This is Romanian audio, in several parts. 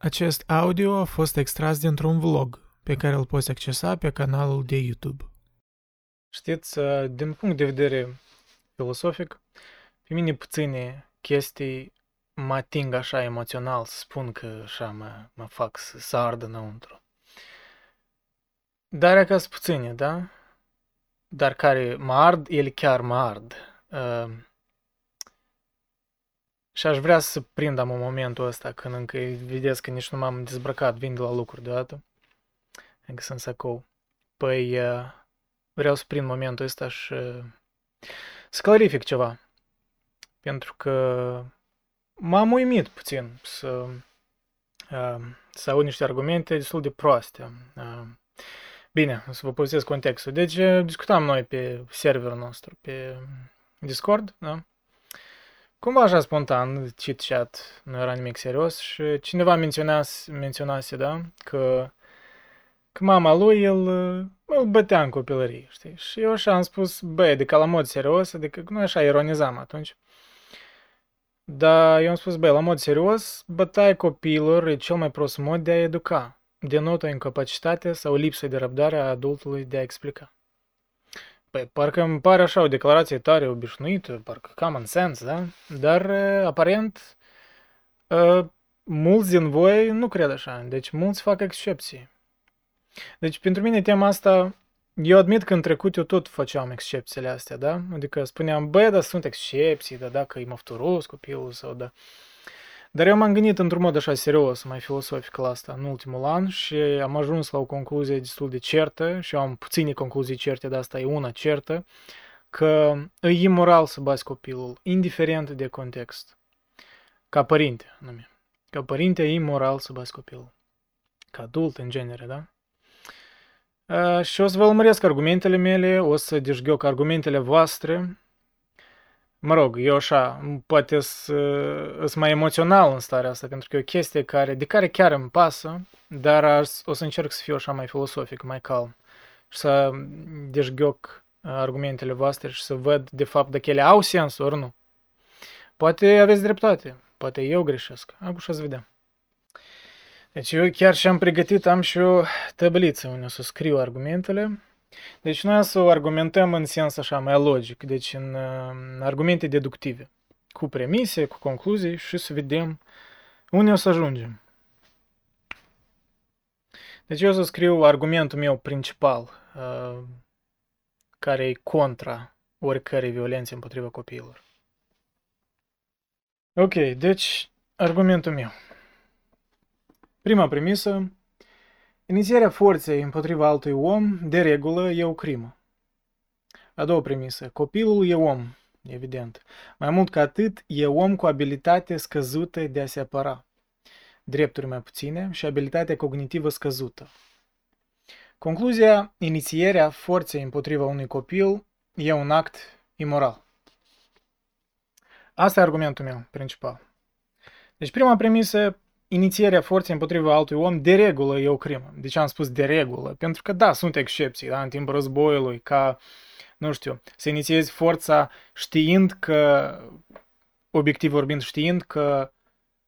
Acest audio a fost extras dintr-un vlog pe care îl poți accesa pe canalul de YouTube. Știți, uh, din punct de vedere filosofic, pe mine puține chestii mă ating așa emoțional, să spun că așa mă, mă fac să, să ardă înăuntru. Dar ca sunt puține, da? Dar care mă ard, ele chiar mă ard. Uh, și aș vrea să prind am în momentul ăsta, când încă vedeți că nici nu m-am dezbrăcat, vin de la lucruri deodată. Încă sunt sacou. Păi, uh, vreau să prind momentul ăsta și uh, să clarific ceva. Pentru că m-am uimit puțin să, uh, să aud niște argumente destul de proaste. Bine, să vă povestesc contextul. Deci, discutam noi pe serverul nostru, pe Discord, da? Cumva așa spontan, chit-chat, nu era nimic serios și cineva menționase, menționase, da, că, că mama lui el îl bătea în copilărie, știi? Și eu așa am spus, băi, de ca la mod serios, adică nu așa ironizam atunci. Dar eu am spus, băi, la mod serios, bătaia copilor e cel mai prost mod de a educa. Denotă incapacitatea sau lipsă de răbdare a adultului de a explica. Păi, parcă îmi pare așa o declarație tare obișnuită, parcă common sense, da? Dar, aparent, mulți din voi nu cred așa, deci mulți fac excepții. Deci, pentru mine tema asta, eu admit că în trecut eu tot făceam excepțiile astea, da? Adică spuneam, bă, dar sunt excepții, da, dacă e măfturos copilul sau da... Dar eu m-am gândit într-un mod așa serios, mai filosofic la asta în ultimul an și am ajuns la o concluzie destul de certă și eu am puține concluzii certe, dar asta e una certă, că e imoral să bați copilul, indiferent de context. Ca părinte, nume. Ca părinte e imoral să bați copilul. Ca adult, în genere, da? Uh, și o să vă urmăresc argumentele mele, o să deșghioc argumentele voastre, Mă rog, eu așa, poate sunt mai emoțional în starea asta, pentru că e o chestie care, de care chiar îmi pasă, dar o să încerc să fiu așa mai filosofic, mai calm și să deșghioc argumentele voastre și să văd, de fapt, dacă ele au sens ori nu. Poate aveți dreptate, poate eu greșesc, acum să vedem. Deci eu chiar și-am pregătit, am și o tabliță unde o să scriu argumentele deci noi să o argumentăm în sens așa mai logic, deci în, în argumente deductive, cu premise, cu concluzii și să vedem unde o să ajungem. Deci eu o să scriu argumentul meu principal, uh, care e contra oricărei violențe împotriva copiilor. Ok, deci argumentul meu. Prima premisă, Inițierea forței împotriva altui om, de regulă, e o crimă. A doua premisă. Copilul e om, evident. Mai mult ca atât, e om cu abilitate scăzută de a se apăra. Drepturi mai puține și abilitatea cognitivă scăzută. Concluzia, inițierea forței împotriva unui copil e un act imoral. Asta e argumentul meu principal. Deci prima premisă, inițierea forței împotriva altui om de regulă e o crimă. De ce am spus de regulă? Pentru că da, sunt excepții, da, în timpul războiului, ca, nu știu, să inițiezi forța știind că, obiectiv vorbind, știind că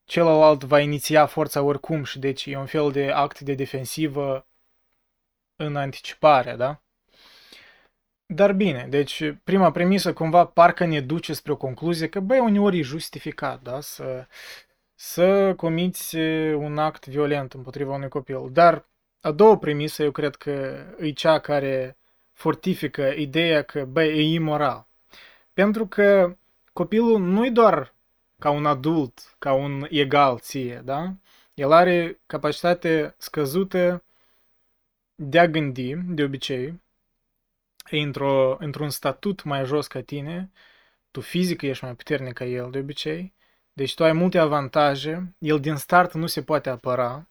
celălalt va iniția forța oricum și deci e un fel de act de defensivă în anticipare, da? Dar bine, deci prima premisă cumva parcă ne duce spre o concluzie că, băi, uneori e justificat, da, să să comiți un act violent împotriva unui copil. Dar a doua premisă, eu cred că e cea care fortifică ideea că, bă, e imoral. Pentru că copilul nu e doar ca un adult, ca un egal ție, da? El are capacitate scăzută de a gândi, de obicei, e într-o, într-un statut mai jos ca tine, tu fizic ești mai puternic ca el, de obicei, deci tu ai multe avantaje, el din start nu se poate apăra,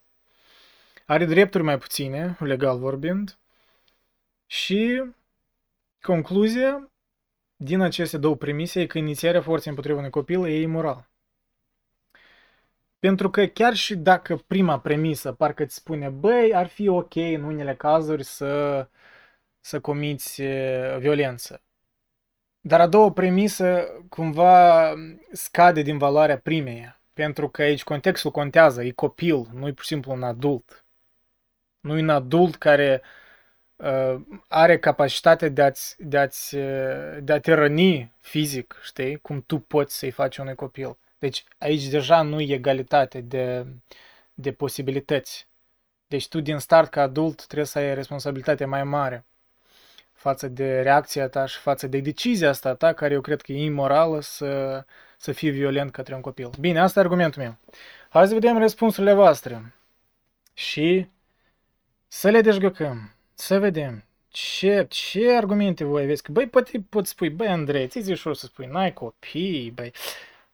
are drepturi mai puține, legal vorbind, și concluzia din aceste două premise e că inițierea forței împotriva unui copil e imoral. Pentru că chiar și dacă prima premisă parcă îți spune, băi, ar fi ok în unele cazuri să, să comiți violență. Dar a doua premisă cumva scade din valoarea primeia. Pentru că aici contextul contează, e copil, nu e pur și simplu un adult. Nu e un adult care uh, are capacitatea de, a-ți, de, a-ți, uh, de a te răni fizic, știi? Cum tu poți să-i faci unui copil. Deci aici deja nu e egalitate de, de posibilități. Deci tu din start ca adult trebuie să ai responsabilitate mai mare față de reacția ta și față de decizia asta ta, care eu cred că e imorală să, să fii violent către un copil. Bine, asta e argumentul meu. Hai să vedem răspunsurile voastre. Și să le dezgăcăm. Să vedem. Ce, ce argumente voi aveți? Că, băi, poate poți spui, băi, Andrei, ți zici ușor să spui, n-ai copii, băi.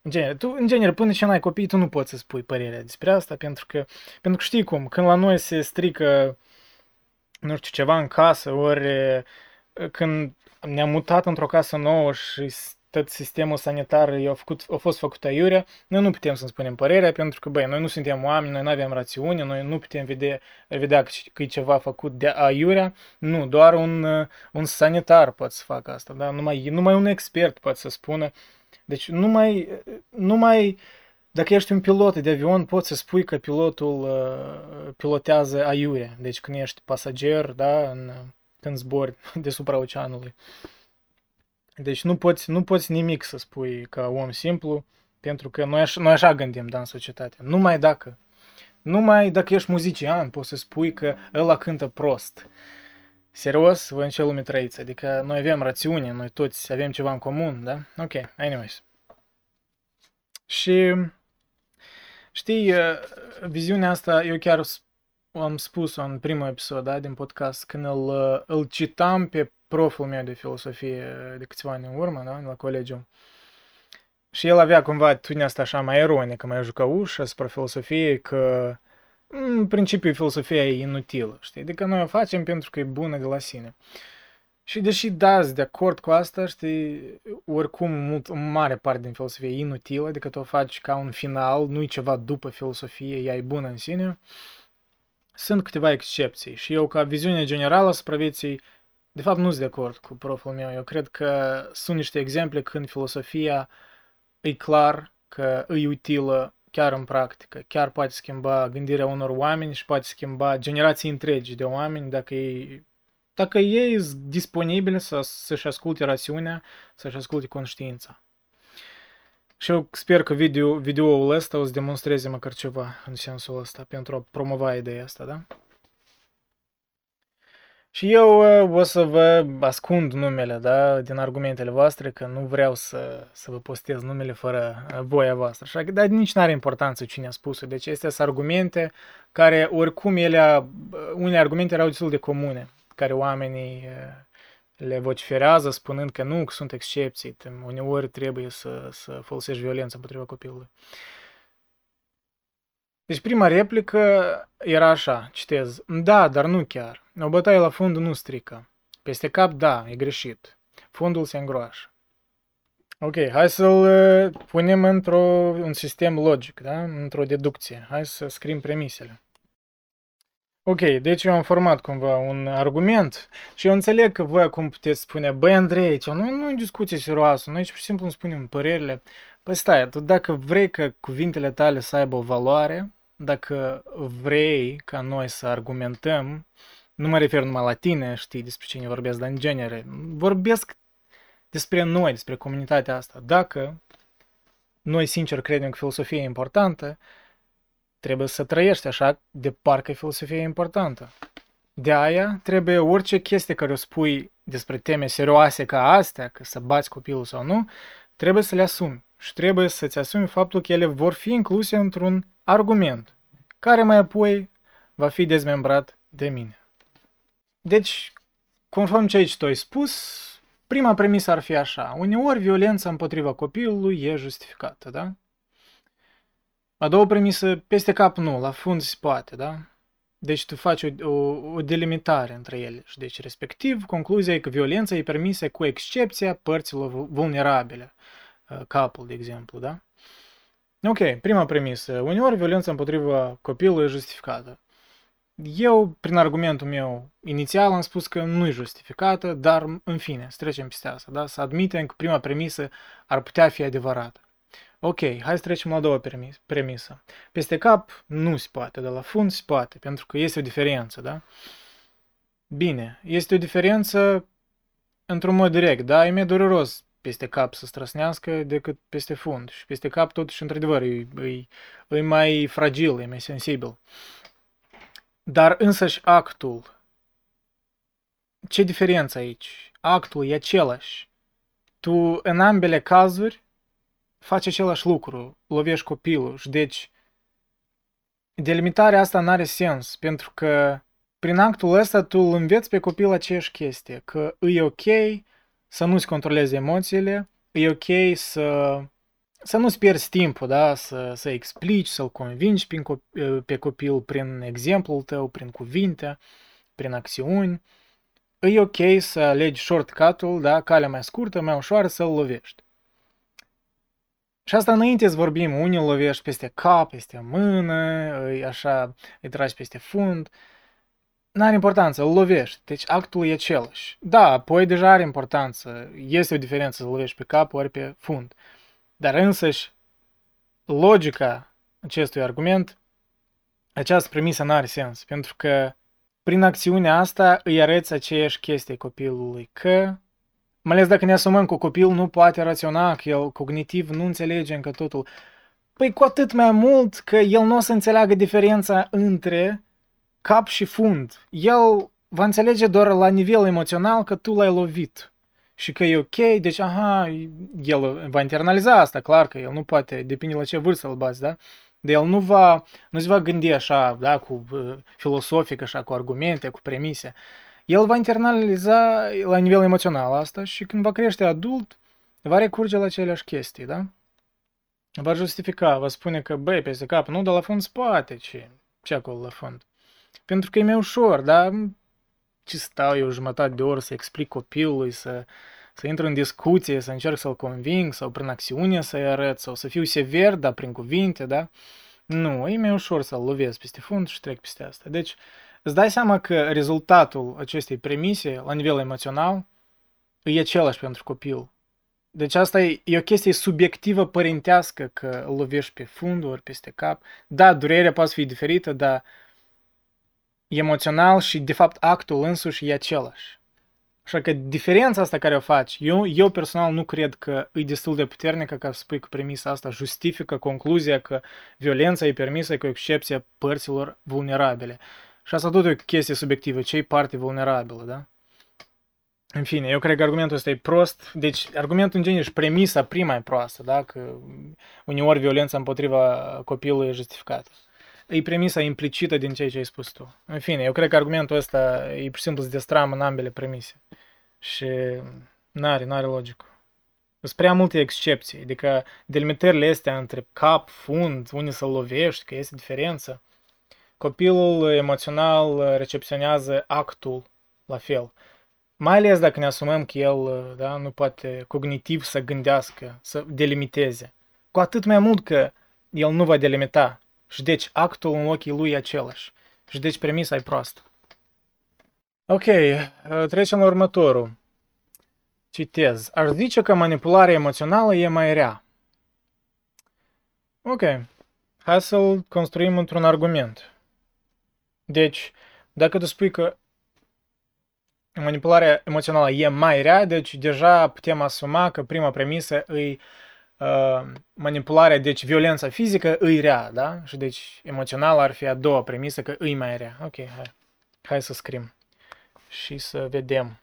În genere, tu, în genere, până ce n-ai copii, tu nu poți să spui părerea despre asta, pentru că, pentru că știi cum, când la noi se strică, nu știu, ceva în casă, ori când ne-am mutat într-o casă nouă și tot sistemul sanitar a, făcut, a fost făcut aiurea, noi nu putem să spunem părerea, pentru că, băi, noi nu suntem oameni, noi nu avem rațiune, noi nu putem vedea, vedea că, că e ceva făcut de aiurea, nu, doar un, un sanitar poate să facă asta, da? numai, numai un expert poate să spună. Deci numai, numai dacă ești un pilot de avion, poți să spui că pilotul uh, pilotează aiurea. Deci când ești pasager, da, în, când zbori deasupra oceanului. Deci nu poți, nu poți nimic să spui ca om simplu, pentru că noi, așa, noi așa gândim, da, în societate. Numai dacă, numai dacă ești muzician, poți să spui că ăla cântă prost. Serios, voi în ce lume trăiți? Adică noi avem rațiune, noi toți avem ceva în comun, da? Ok, anyways. Și știi, viziunea asta, eu chiar am spus-o în primul episod da, din podcast, când îl, îl citam pe proful meu de filosofie de câțiva ani în urmă, da, la colegiu. Și el avea cumva atitudinea asta așa mai ironică, mai jucăușă asupra filosofiei, că în principiu filosofia e inutilă, știi? Adică noi o facem pentru că e bună de la sine. Și deși da, de acord cu asta, știi, oricum mult, mare parte din filosofie e inutilă, adică tu o faci ca un final, nu e ceva după filosofie, ea e bună în sine, sunt câteva excepții și eu ca viziune generală asupra vieții, de fapt nu sunt de acord cu proful meu. Eu cred că sunt niște exemple când filosofia e clar că e utilă chiar în practică, chiar poate schimba gândirea unor oameni și poate schimba generații întregi de oameni dacă ei, dacă ei sunt disponibili să, să-și asculte rațiunea, să-și asculte conștiința. Și eu sper că video, videoul ăsta o să demonstreze măcar ceva în sensul ăsta pentru a promova ideea asta, da? Și eu uh, o să vă ascund numele, da, din argumentele voastre, că nu vreau să, să vă postez numele fără uh, voia voastră. Așa că, dar nici nu are importanță cine a spus-o. Deci astea sunt argumente care, oricum, ele, uh, unele argumente erau destul de comune, care oamenii le vociferează spunând că nu, că sunt excepții, uneori trebuie să, să folosești violență împotriva copilului. Deci prima replică era așa, citez, da, dar nu chiar. O bătaie la fund nu strică. Peste cap, da, e greșit. Fundul se îngroașă. Ok, hai să-l punem într-un sistem logic, da? într-o deducție. Hai să scriem premisele. Ok, deci eu am format cumva un argument și eu înțeleg că voi acum puteți spune, băi Andrei, nu, nu e discuție serioasă, noi pur și simplu îmi spunem părerile. Păi stai, tu dacă vrei ca cuvintele tale să aibă o valoare, dacă vrei ca noi să argumentăm, nu mă refer numai la tine, știi despre cine vorbesc, dar în genere, vorbesc despre noi, despre comunitatea asta. Dacă noi sincer credem că filosofia e importantă, Trebuie să trăiești așa de parcă filosofia e importantă. De aia trebuie orice chestie care o spui despre teme serioase ca astea, că să bați copilul sau nu, trebuie să le asumi. Și trebuie să-ți asumi faptul că ele vor fi incluse într-un argument, care mai apoi va fi dezmembrat de mine. Deci, conform ce aici tu ai spus, prima premisă ar fi așa. Uneori violența împotriva copilului e justificată, da? A doua premisă, peste cap nu, la fund se poate, da? Deci tu faci o, o, o delimitare între ele și deci respectiv concluzia e că violența e permisă cu excepția părților vulnerabile, uh, capul, de exemplu, da? Ok, prima premisă. Uneori violența împotriva copilului e justificată. Eu, prin argumentul meu inițial, am spus că nu e justificată, dar, în fine, să trecem peste asta, da? Să admitem că prima premisă ar putea fi adevărată. Ok, hai să trecem la a doua premisă. Peste cap nu se poate, dar la fund se poate, pentru că este o diferență, da? Bine, este o diferență într-un mod direct, da? E mai dureros peste cap să străsnească decât peste fund. Și peste cap, totuși, într-adevăr, e, e, e mai fragil, e mai sensibil. Dar însăși actul, ce diferență aici? Actul e același. Tu, în ambele cazuri, faci același lucru, lovești copilul și deci delimitarea asta nu are sens, pentru că prin actul ăsta tu îl înveți pe copil aceeași chestie, că e ok să nu-ți controlezi emoțiile, e ok să, să nu-ți pierzi timpul, da? să, să explici, să-l convingi prin, pe copil prin exemplul tău, prin cuvinte, prin acțiuni. E ok să alegi shortcut-ul, da? calea mai scurtă, mai ușoară, să-l lovești. Și asta înainte să vorbim, unii îl lovești peste cap, peste mână, îi așa, îi tragi peste fund. N-are importanță, îl lovești. Deci actul e același. Da, apoi deja are importanță. Este o diferență să lovești pe cap ori pe fund. Dar însăși, logica acestui argument, această premisă nu are sens. Pentru că prin acțiunea asta îi arăți aceeași chestie copilului că mai ales dacă ne asumăm că copilul nu poate raționa, că el cognitiv nu înțelege încă totul. Păi cu atât mai mult că el nu o să înțeleagă diferența între cap și fund. El va înțelege doar la nivel emoțional că tu l-ai lovit și că e ok, deci aha, el va internaliza asta, clar că el nu poate, depinde la ce vârstă îl bați, da? De el nu va, nu se va gândi așa, da, cu uh, filosofic, așa, cu argumente, cu premise el va internaliza la nivel emoțional asta și când va crește adult, va recurge la aceleași chestii, da? Va justifica, va spune că, băi, peste cap, nu, dar la fund spate, ce, ce acolo la fund? Pentru că e mai ușor, da? Ce stau eu jumătate de oră să explic copilului, să, să intru în discuție, să încerc să-l conving, sau prin acțiune să-i arăt, sau să fiu sever, dar prin cuvinte, da? Nu, e mai ușor să-l lovesc peste fund și trec peste asta. Deci, Îți dai seama că rezultatul acestei premise, la nivel emoțional, e același pentru copil. Deci asta e, e o chestie subiectivă părintească că îl lovești pe fund ori peste cap. Da, durerea poate fi diferită, dar emoțional și de fapt actul însuși e același. Așa că diferența asta care o faci, eu, eu personal nu cred că e destul de puternică ca să spui că premisa asta justifică concluzia că violența e permisă cu excepția părților vulnerabile. Și asta tot e o chestie subiectivă, ce e parte vulnerabilă, da? În fine, eu cred că argumentul ăsta e prost. Deci, argumentul în genere și premisa prima e proastă, da? Că uneori violența împotriva copilului e justificată. E premisa implicită din ceea ce ai spus tu. În fine, eu cred că argumentul ăsta e pur și simplu să destramă în ambele premise. Și n-are, n-are logică. Sunt prea multe excepții, adică delimitările astea între cap, fund, unde să lovești, că este diferență copilul emoțional recepționează actul la fel. Mai ales dacă ne asumăm că el da, nu poate cognitiv să gândească, să delimiteze. Cu atât mai mult că el nu va delimita. Și deci actul în ochii lui e același. Și deci premisa e proastă. Ok, trecem la următorul. Citez. Aș zice că manipularea emoțională e mai rea. Ok. Hai să-l construim într-un argument. Deci, dacă tu spui că manipularea emoțională e mai rea, deci deja putem asuma că prima premisă e uh, manipularea, deci violența fizică e rea, da? Și deci emoțională ar fi a doua premisă că e mai rea. Ok, hai. Hai să scrim și să vedem.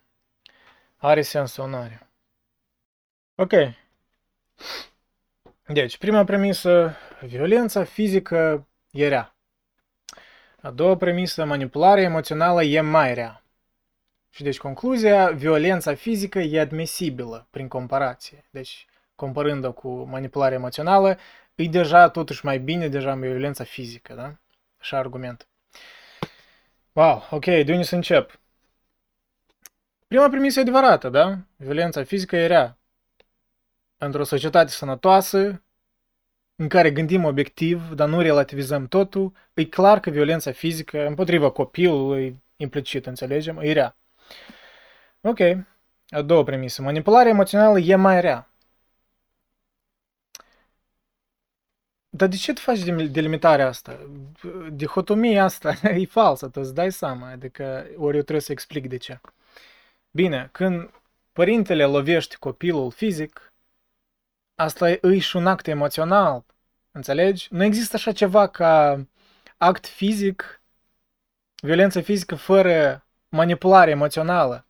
Are sens sau nu are? Ok. Deci, prima premisă, violența fizică e rea. A doua premisă, manipularea emoțională e mai rea. Și deci concluzia, violența fizică e admisibilă prin comparație. Deci, comparând-o cu manipularea emoțională, e deja totuși mai bine deja violența fizică, da? Așa argument. Wow, ok, de unde să încep? Prima premisă e adevărată, da? Violența fizică e rea. Într-o societate sănătoasă, în care gândim obiectiv, dar nu relativizăm totul, e clar că violența fizică împotriva copilului, implicit, înțelegem, e rea. Ok. A doua premisă. Manipularea emoțională e mai rea. Dar de ce tu faci delimitarea asta? Dihotomia asta e falsă, tu îți dai seama, adică ori eu trebuie să explic de ce. Bine, când părintele lovește copilul fizic, asta e și un act emoțional, înțelegi? Nu există așa ceva ca act fizic, violență fizică fără manipulare emoțională.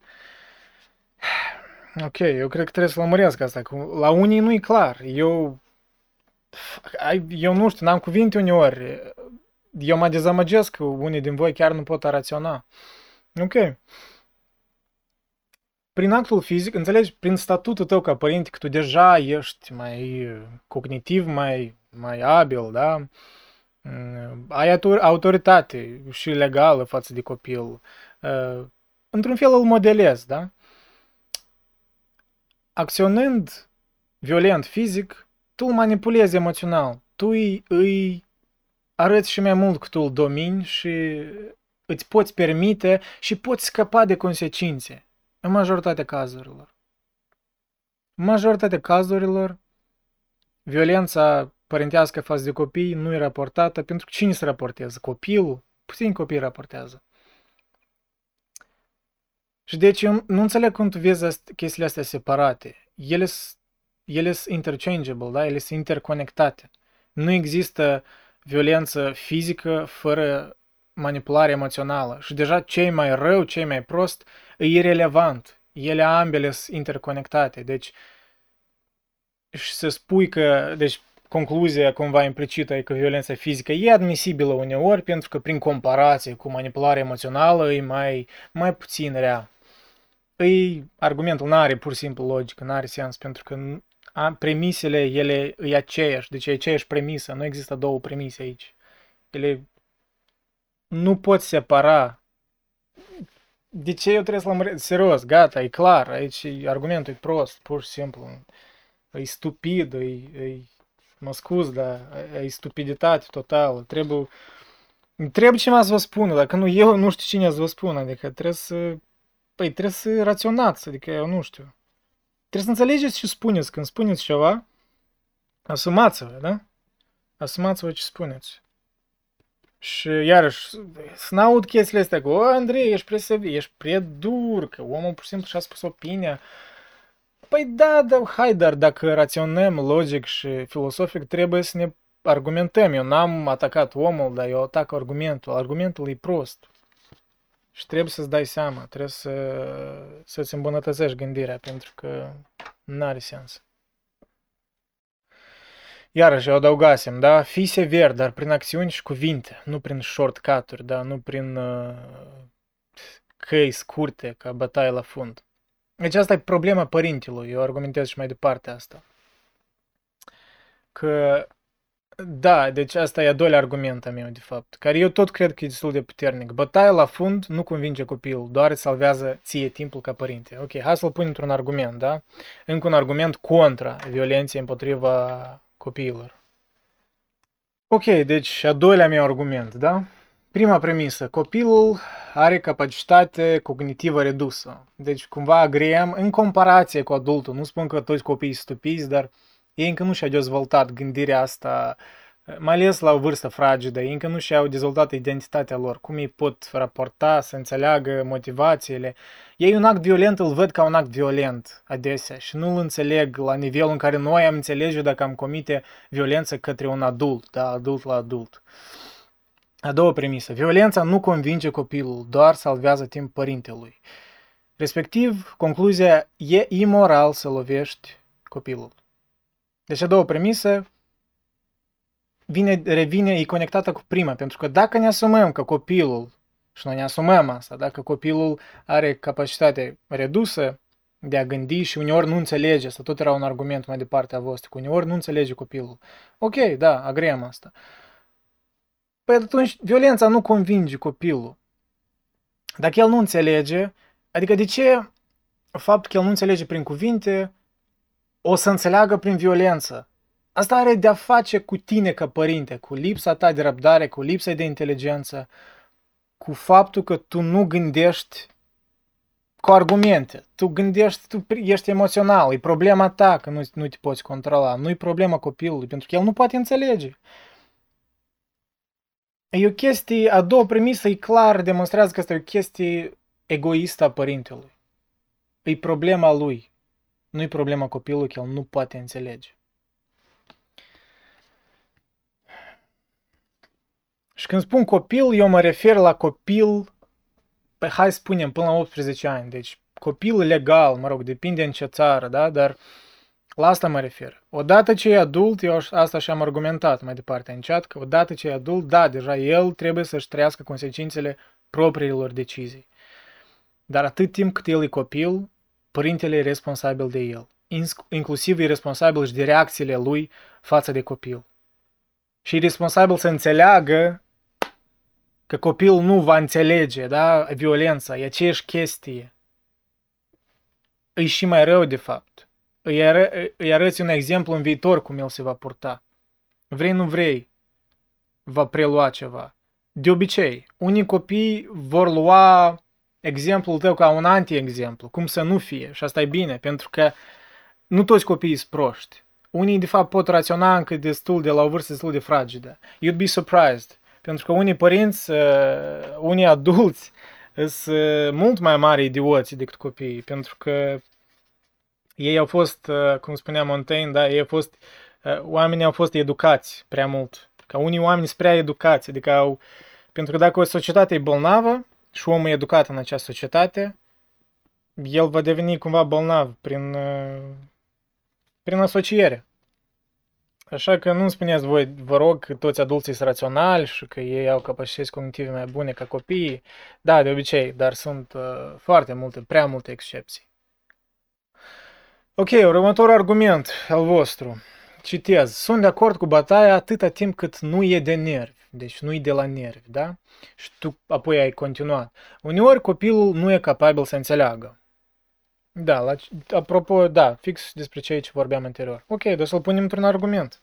Ok, eu cred că trebuie să lămuresc asta. La unii nu e clar. Eu, eu nu știu, n-am cuvinte uneori. Eu mă dezamăgesc că unii din voi chiar nu pot raționa. Ok. Prin actul fizic, înțelegi, prin statutul tău ca părinte, că tu deja ești mai cognitiv, mai, mai abil, da? Mm, ai autoritate și legală față de copil. Uh, într-un fel îl modelezi, da? acționând violent fizic, tu îl manipulezi emoțional. Tu îi, îi arăți și mai mult că tu îl domini și îți poți permite și poți scăpa de consecințe în majoritatea cazurilor. În majoritatea cazurilor, violența părintească față de copii nu e raportată pentru că cine se raportează? Copilul? Puțin copii raportează. Și deci eu nu înțeleg cum tu vezi chestiile astea separate. Ele ele sunt interchangeable, da? Ele sunt interconectate. Nu există violență fizică fără manipulare emoțională. Și deja cei mai rău, cei mai prost, e irrelevant. Ele ambele sunt interconectate. Deci, și să spui că, deci, concluzia cumva implicită e că violența fizică e admisibilă uneori pentru că prin comparație cu manipularea emoțională e mai, mai puțin rea îi, argumentul nu are pur și simplu logică, nu are sens, pentru că a, premisele, ele e aceeași, deci e aceeași premisă, nu există două premise aici. Ele nu pot separa. De ce eu trebuie să l-am... Serios, gata, e clar, aici argumentul e prost, pur și simplu. E stupid, e, e mă scuz, dar e stupiditate totală. Trebuie, trebuie cineva să vă spună, dacă nu eu, nu știu cine să vă spună, adică trebuie să Păi trebuie să raționați, adică eu nu știu. Trebuie să înțelegeți ce spuneți. Când spuneți ceva, asumați-vă, da? Asumați-vă ce spuneți. Și iarăși, să n-aud chestiile astea cu, o, Andrei, ești prea sever, ești prea dur, că omul pur și simplu și-a spus opinia. Păi da, da, hai, dar dacă raționăm logic și filosofic, trebuie să ne argumentăm. Eu n-am atacat omul, dar eu atac argumentul. Argumentul e prost. Și trebuie să-ți dai seama, trebuie să, să-ți îmbunătățești gândirea, pentru că nu are sens. Iarăși, eu adăugasem, da? Fii sever, dar prin acțiuni și cuvinte, nu prin shortcut-uri, da? Nu prin uh, căi scurte, ca bătaie la fund. Deci asta e problema părintelui, eu argumentez și mai departe asta. Că da, deci asta e a doilea argument a meu, de fapt, care eu tot cred că e destul de puternic. Bătaia la fund nu convinge copilul, doar îți salvează ție timpul ca părinte. Ok, hai să-l pun într-un argument, da? Încă un argument contra violenței împotriva copiilor. Ok, deci a doilea meu argument, da? Prima premisă, copilul are capacitate cognitivă redusă. Deci cumva agreem în comparație cu adultul. Nu spun că toți copiii stupiți, dar ei încă nu și-au dezvoltat gândirea asta, mai ales la o vârstă fragedă, ei încă nu și-au dezvoltat identitatea lor, cum ei pot raporta, să înțeleagă motivațiile. Ei un act violent îl văd ca un act violent adesea și nu îl înțeleg la nivelul în care noi am înțelege dacă am comite violență către un adult, da, adult la adult. A doua premisă. Violența nu convinge copilul, doar salvează timp părintelui. Respectiv, concluzia, e imoral să lovești copilul. Deci a doua premisă vine, revine, e conectată cu prima, pentru că dacă ne asumăm că copilul, și noi ne asumăm asta, dacă copilul are capacitate redusă de a gândi și uneori nu înțelege, asta tot era un argument mai departe a vostru, că uneori nu înțelege copilul. Ok, da, agrem asta. Păi atunci violența nu convinge copilul. Dacă el nu înțelege, adică de ce faptul că el nu înțelege prin cuvinte o să înțeleagă prin violență. Asta are de-a face cu tine ca părinte, cu lipsa ta de răbdare, cu lipsa de inteligență, cu faptul că tu nu gândești cu argumente. Tu gândești, tu ești emoțional, e problema ta că nu, nu te poți controla, nu e problema copilului, pentru că el nu poate înțelege. E o chestie, a doua premisă e clar, demonstrează că asta e o chestie egoistă a părintelui. E problema lui, nu e problema copilului că el nu poate înțelege. Și când spun copil, eu mă refer la copil, pe hai să spunem, până la 18 ani. Deci copil legal, mă rog, depinde în ce țară, da? Dar la asta mă refer. Odată ce e adult, eu asta și-am argumentat mai departe în chat, că odată ce e adult, da, deja el trebuie să-și trăiască consecințele propriilor decizii. Dar atât timp cât el e copil, părintele e responsabil de el. Inclusiv e responsabil și de reacțiile lui față de copil. Și e responsabil să înțeleagă că copilul nu va înțelege, da, violența, e aceeași chestie. E și mai rău, de fapt. Îi, ară, îi arăți un exemplu în viitor cum el se va purta. Vrei, nu vrei, va prelua ceva. De obicei, unii copii vor lua exemplul tău ca un anti-exemplu, cum să nu fie. Și asta e bine, pentru că nu toți copiii sunt proști. Unii, de fapt, pot raționa încă destul de la o vârstă destul de fragedă. You'd be surprised. Pentru că unii părinți, uh, unii adulți, sunt uh, mult mai mari idioți decât copiii, pentru că ei au fost, uh, cum spunea Montaigne, da, ei au fost, oamenii au fost educați prea mult. Ca unii oameni sunt prea educați, adică au, pentru că dacă o societate e bolnavă și omul e educat în această societate, el va deveni cumva bolnav prin, prin asociere. Așa că nu spuneți voi, vă rog, că toți adulții sunt raționali și că ei au capacități cognitive mai bune ca copiii. Da, de obicei, dar sunt uh, foarte multe, prea multe excepții. Ok, următorul argument al vostru. Citez. Sunt de acord cu bătaia atâta timp cât nu e de nervi. Deci nu e de la nervi, da? Și tu apoi ai continuat. Uneori copilul nu e capabil să înțeleagă. Da, la, apropo, da, fix despre ceea ce vorbeam anterior. Ok, dar să-l punem într-un argument.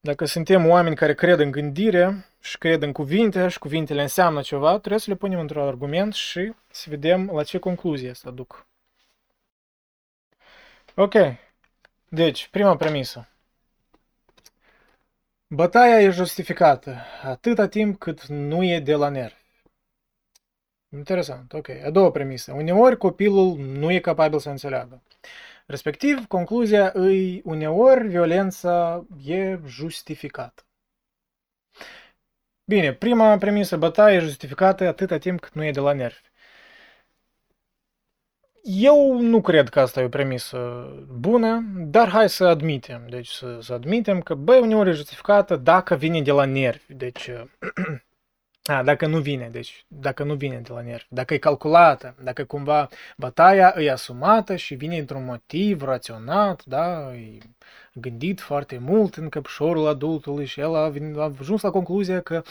Dacă suntem oameni care cred în gândire și cred în cuvinte și cuvintele înseamnă ceva, trebuie să le punem într-un argument și să vedem la ce concluzie să duc. Ok. Deci, prima premisă. Bătaia e justificată atâta timp cât nu e de la nervi. Interesant, ok. A doua premisă. Uneori copilul nu e capabil să înțeleagă. Respectiv, concluzia îi uneori violența e justificată. Bine, prima premisă, bătaie e justificată atâta timp cât nu e de la nervi. Eu nu cred că asta e o premisă bună, dar hai să admitem. Deci să, să admitem că, băi, uneori e justificată dacă vine de la nervi. Deci A, dacă nu vine, deci, dacă nu vine de la nervi, dacă e calculată, dacă cumva bătaia e asumată și vine într-un motiv raționat, da, e gândit foarte mult în căpșorul adultului și el a, a ajuns la concluzia că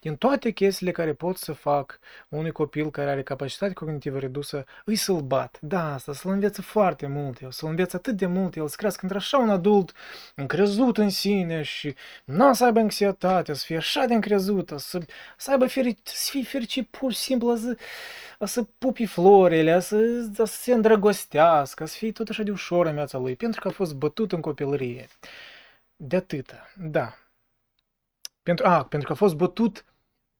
din toate chestiile care pot să fac unui copil care are capacitate cognitivă redusă, îi să-l bat. Da, asta să-l înveță foarte mult, eu să-l înveță atât de mult, el să crească într-așa un adult încrezut în sine și nu să aibă anxietate, să fie așa de încrezută, să, să aibă feri, să fie fericit pur și simplu, să, să pupi florile, să, să se îndrăgostească, să fie tot așa de ușor în viața lui, pentru că a fost bătut în copilărie. De atâta, da. Pentru, a, pentru că a fost bătut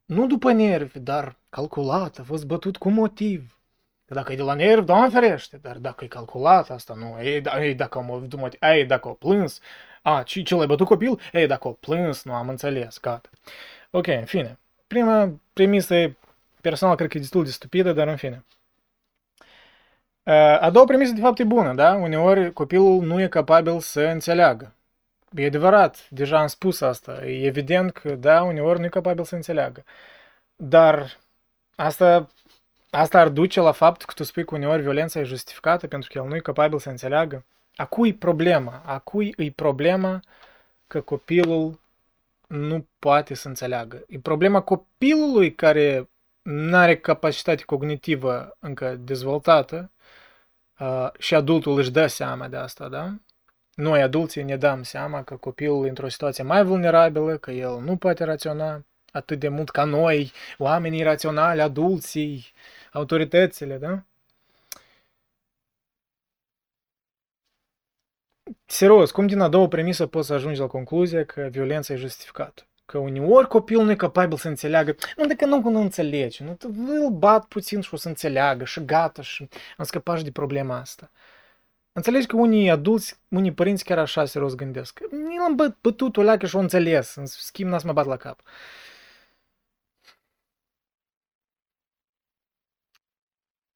nu după nervi, dar calculat, a fost bătut cu motiv. Că dacă e de la nervi, doamne ferește, dar dacă e calculat, asta nu, ei, da, ei dacă am avut motiv, ei, dacă o plâns, a, ce, ce l-ai bătut copil? Ei, dacă o plâns, nu am înțeles, gata. Ok, în fine. Prima premisă e personal cred că e destul de stupidă, dar în fine. A doua premisă, de fapt, e bună, da? Uneori copilul nu e capabil să înțeleagă. E adevărat, deja am spus asta. E evident că, da, uneori nu e capabil să înțeleagă. Dar asta, asta ar duce la faptul că tu spui că uneori violența e justificată pentru că el nu e capabil să înțeleagă. A cui problema? A cui e problema că copilul nu poate să înțeleagă? E problema copilului care nu are capacitate cognitivă încă dezvoltată uh, și adultul își dă seama de asta, da? Noi, adulții, ne dăm seama că copilul e într-o situație mai vulnerabilă, că el nu poate raționa atât de mult ca noi, oamenii raționali, adulții, autoritățile, da? Serios, cum din a doua premisă poți să ajungi la concluzia că violența e justificată? Că uneori copilul nu e capabil să înțeleagă. Nu, dacă nu, nu înțelege. Nu, îl bat puțin și o să înțeleagă și gata și am scăpat și de problema asta. Înțelegi că unii adulți, unii părinți chiar așa serios gândesc. Nu l-am bătut o leacă și o înțeles. În schimb, n-a să mă bat la cap.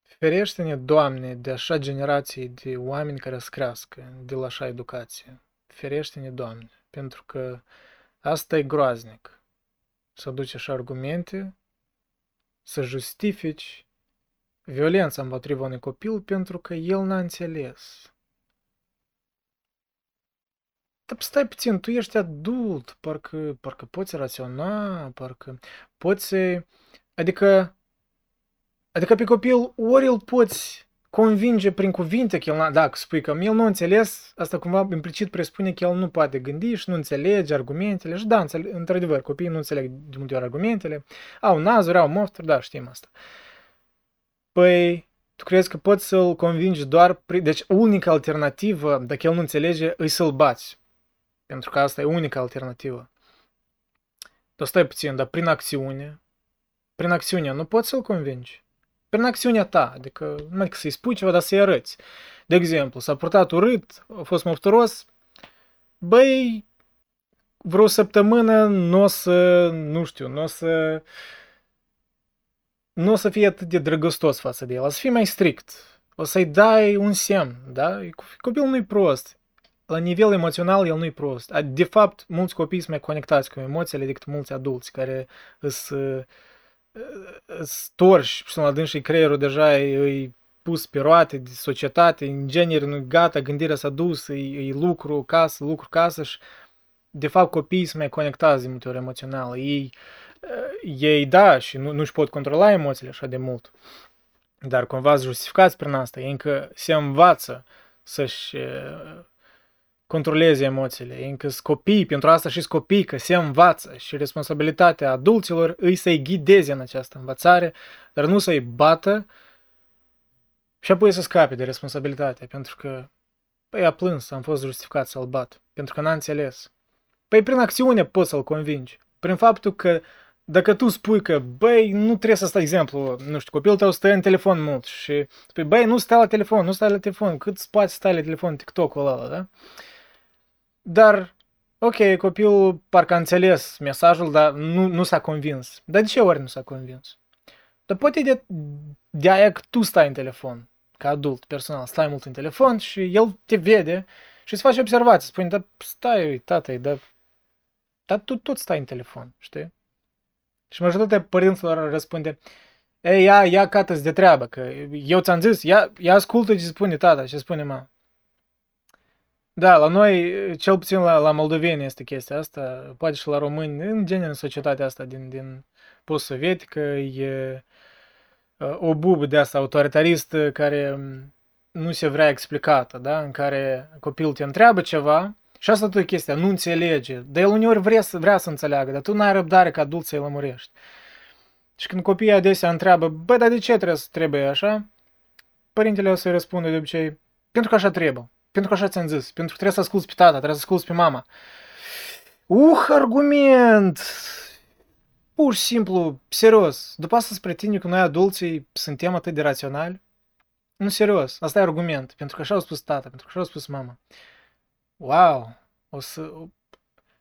Ferește-ne, Doamne, de așa generație de oameni care să crească, de la așa educație. Ferește-ne, Doamne, pentru că asta e groaznic. Să duci așa argumente, să justifici violența împotriva unui copil pentru că el n-a înțeles. Dar stai puțin, tu ești adult, parcă, parcă poți raționa, parcă poți... Adică Adică pe copil ori îl poți convinge prin cuvinte că el, n-a, dacă spui că el nu a înțeles, asta cumva implicit presupune că el nu poate gândi și nu înțelege argumentele. Și da, într-adevăr, copiii nu înțeleg de multe ori argumentele, au nazuri, au mofturi, da, știm asta. Păi, tu crezi că poți să-l convingi doar prin... Deci, unica alternativă, dacă el nu înțelege, îi să-l bați. Pentru că asta e unica alternativă. Dar stai puțin, dar prin acțiune, prin acțiune nu poți să-l convingi prin acțiunea ta, adică nu că să-i spui ceva, dar să-i arăți. De exemplu, s-a purtat urât, a fost mofturos, băi, vreo săptămână nu o să, nu știu, nu o să, nu o să fie atât de drăgăstos față de el, o să fie mai strict, o să-i dai un semn, da? Copilul nu-i prost, la nivel emoțional el nu-i prost. De fapt, mulți copii sunt mai conectați cu emoțiile decât mulți adulți care sunt storși și la dânsii creierul deja e, e pus pe roate de societate, în genere, nu gata, gândirea s-a dus, e, e lucru, casă, lucru, casă și de fapt copiii sunt mai conectați de multe ori emoțional. Ei, ei da, și nu, nu-și pot controla emoțiile așa de mult, dar cumva justificați prin asta, ei încă se învață să-și controleze emoțiile, încă copii, pentru asta și copii, că se învață și responsabilitatea adulților îi să-i ghideze în această învățare, dar nu să-i bată și apoi să scape de responsabilitate, pentru că păi a plâns, am fost justificat să-l bat, pentru că n-a înțeles. Păi prin acțiune poți să-l convingi, prin faptul că dacă tu spui că, băi, nu trebuie să stai, exemplu, nu știu, copilul tău stă în telefon mult și spui, băi, nu stai la telefon, nu stai la telefon, cât spați stai la telefon, TikTok-ul ăla, da? Dar, ok, copilul parcă a înțeles mesajul, dar nu, nu s-a convins. Dar de ce ori nu s-a convins? Dar poate de, de aia că tu stai în telefon, ca adult, personal, stai mult în telefon și el te vede și îți face observații. Spune, dar stai, tată, dar, dar tu tot stai în telefon, știi? Și majoritatea părinților răspunde, ei, ia, ia cată de treabă, că eu ți-am zis, ia, ia ascultă ce spune tata, ce spune mama. Da, la noi, cel puțin la, la moldoveni este chestia asta, poate și la români, în genere în societatea asta din, din post-sovietică, e o bubă de asta autoritaristă care nu se vrea explicată, da? în care copilul te întreabă ceva și asta tot chestia, nu înțelege, dar el uneori vrea să, vrea să înțeleagă, dar tu n-ai răbdare ca adult să-i lămurești. Și când copiii adesea întreabă, bă, dar de ce trebuie să trebuie așa? Părintele o să-i răspunde de obicei, pentru că așa trebuie. Pentru că așa ți-am zis. Pentru că trebuie să asculți pe tata, trebuie să asculți pe mama. Uh, argument! Pur și simplu, serios. După asta spre tine că noi adulții suntem atât de raționali? Nu, serios. Asta e argument. Pentru că așa au spus tata, pentru că așa au spus mama. Wow! O să...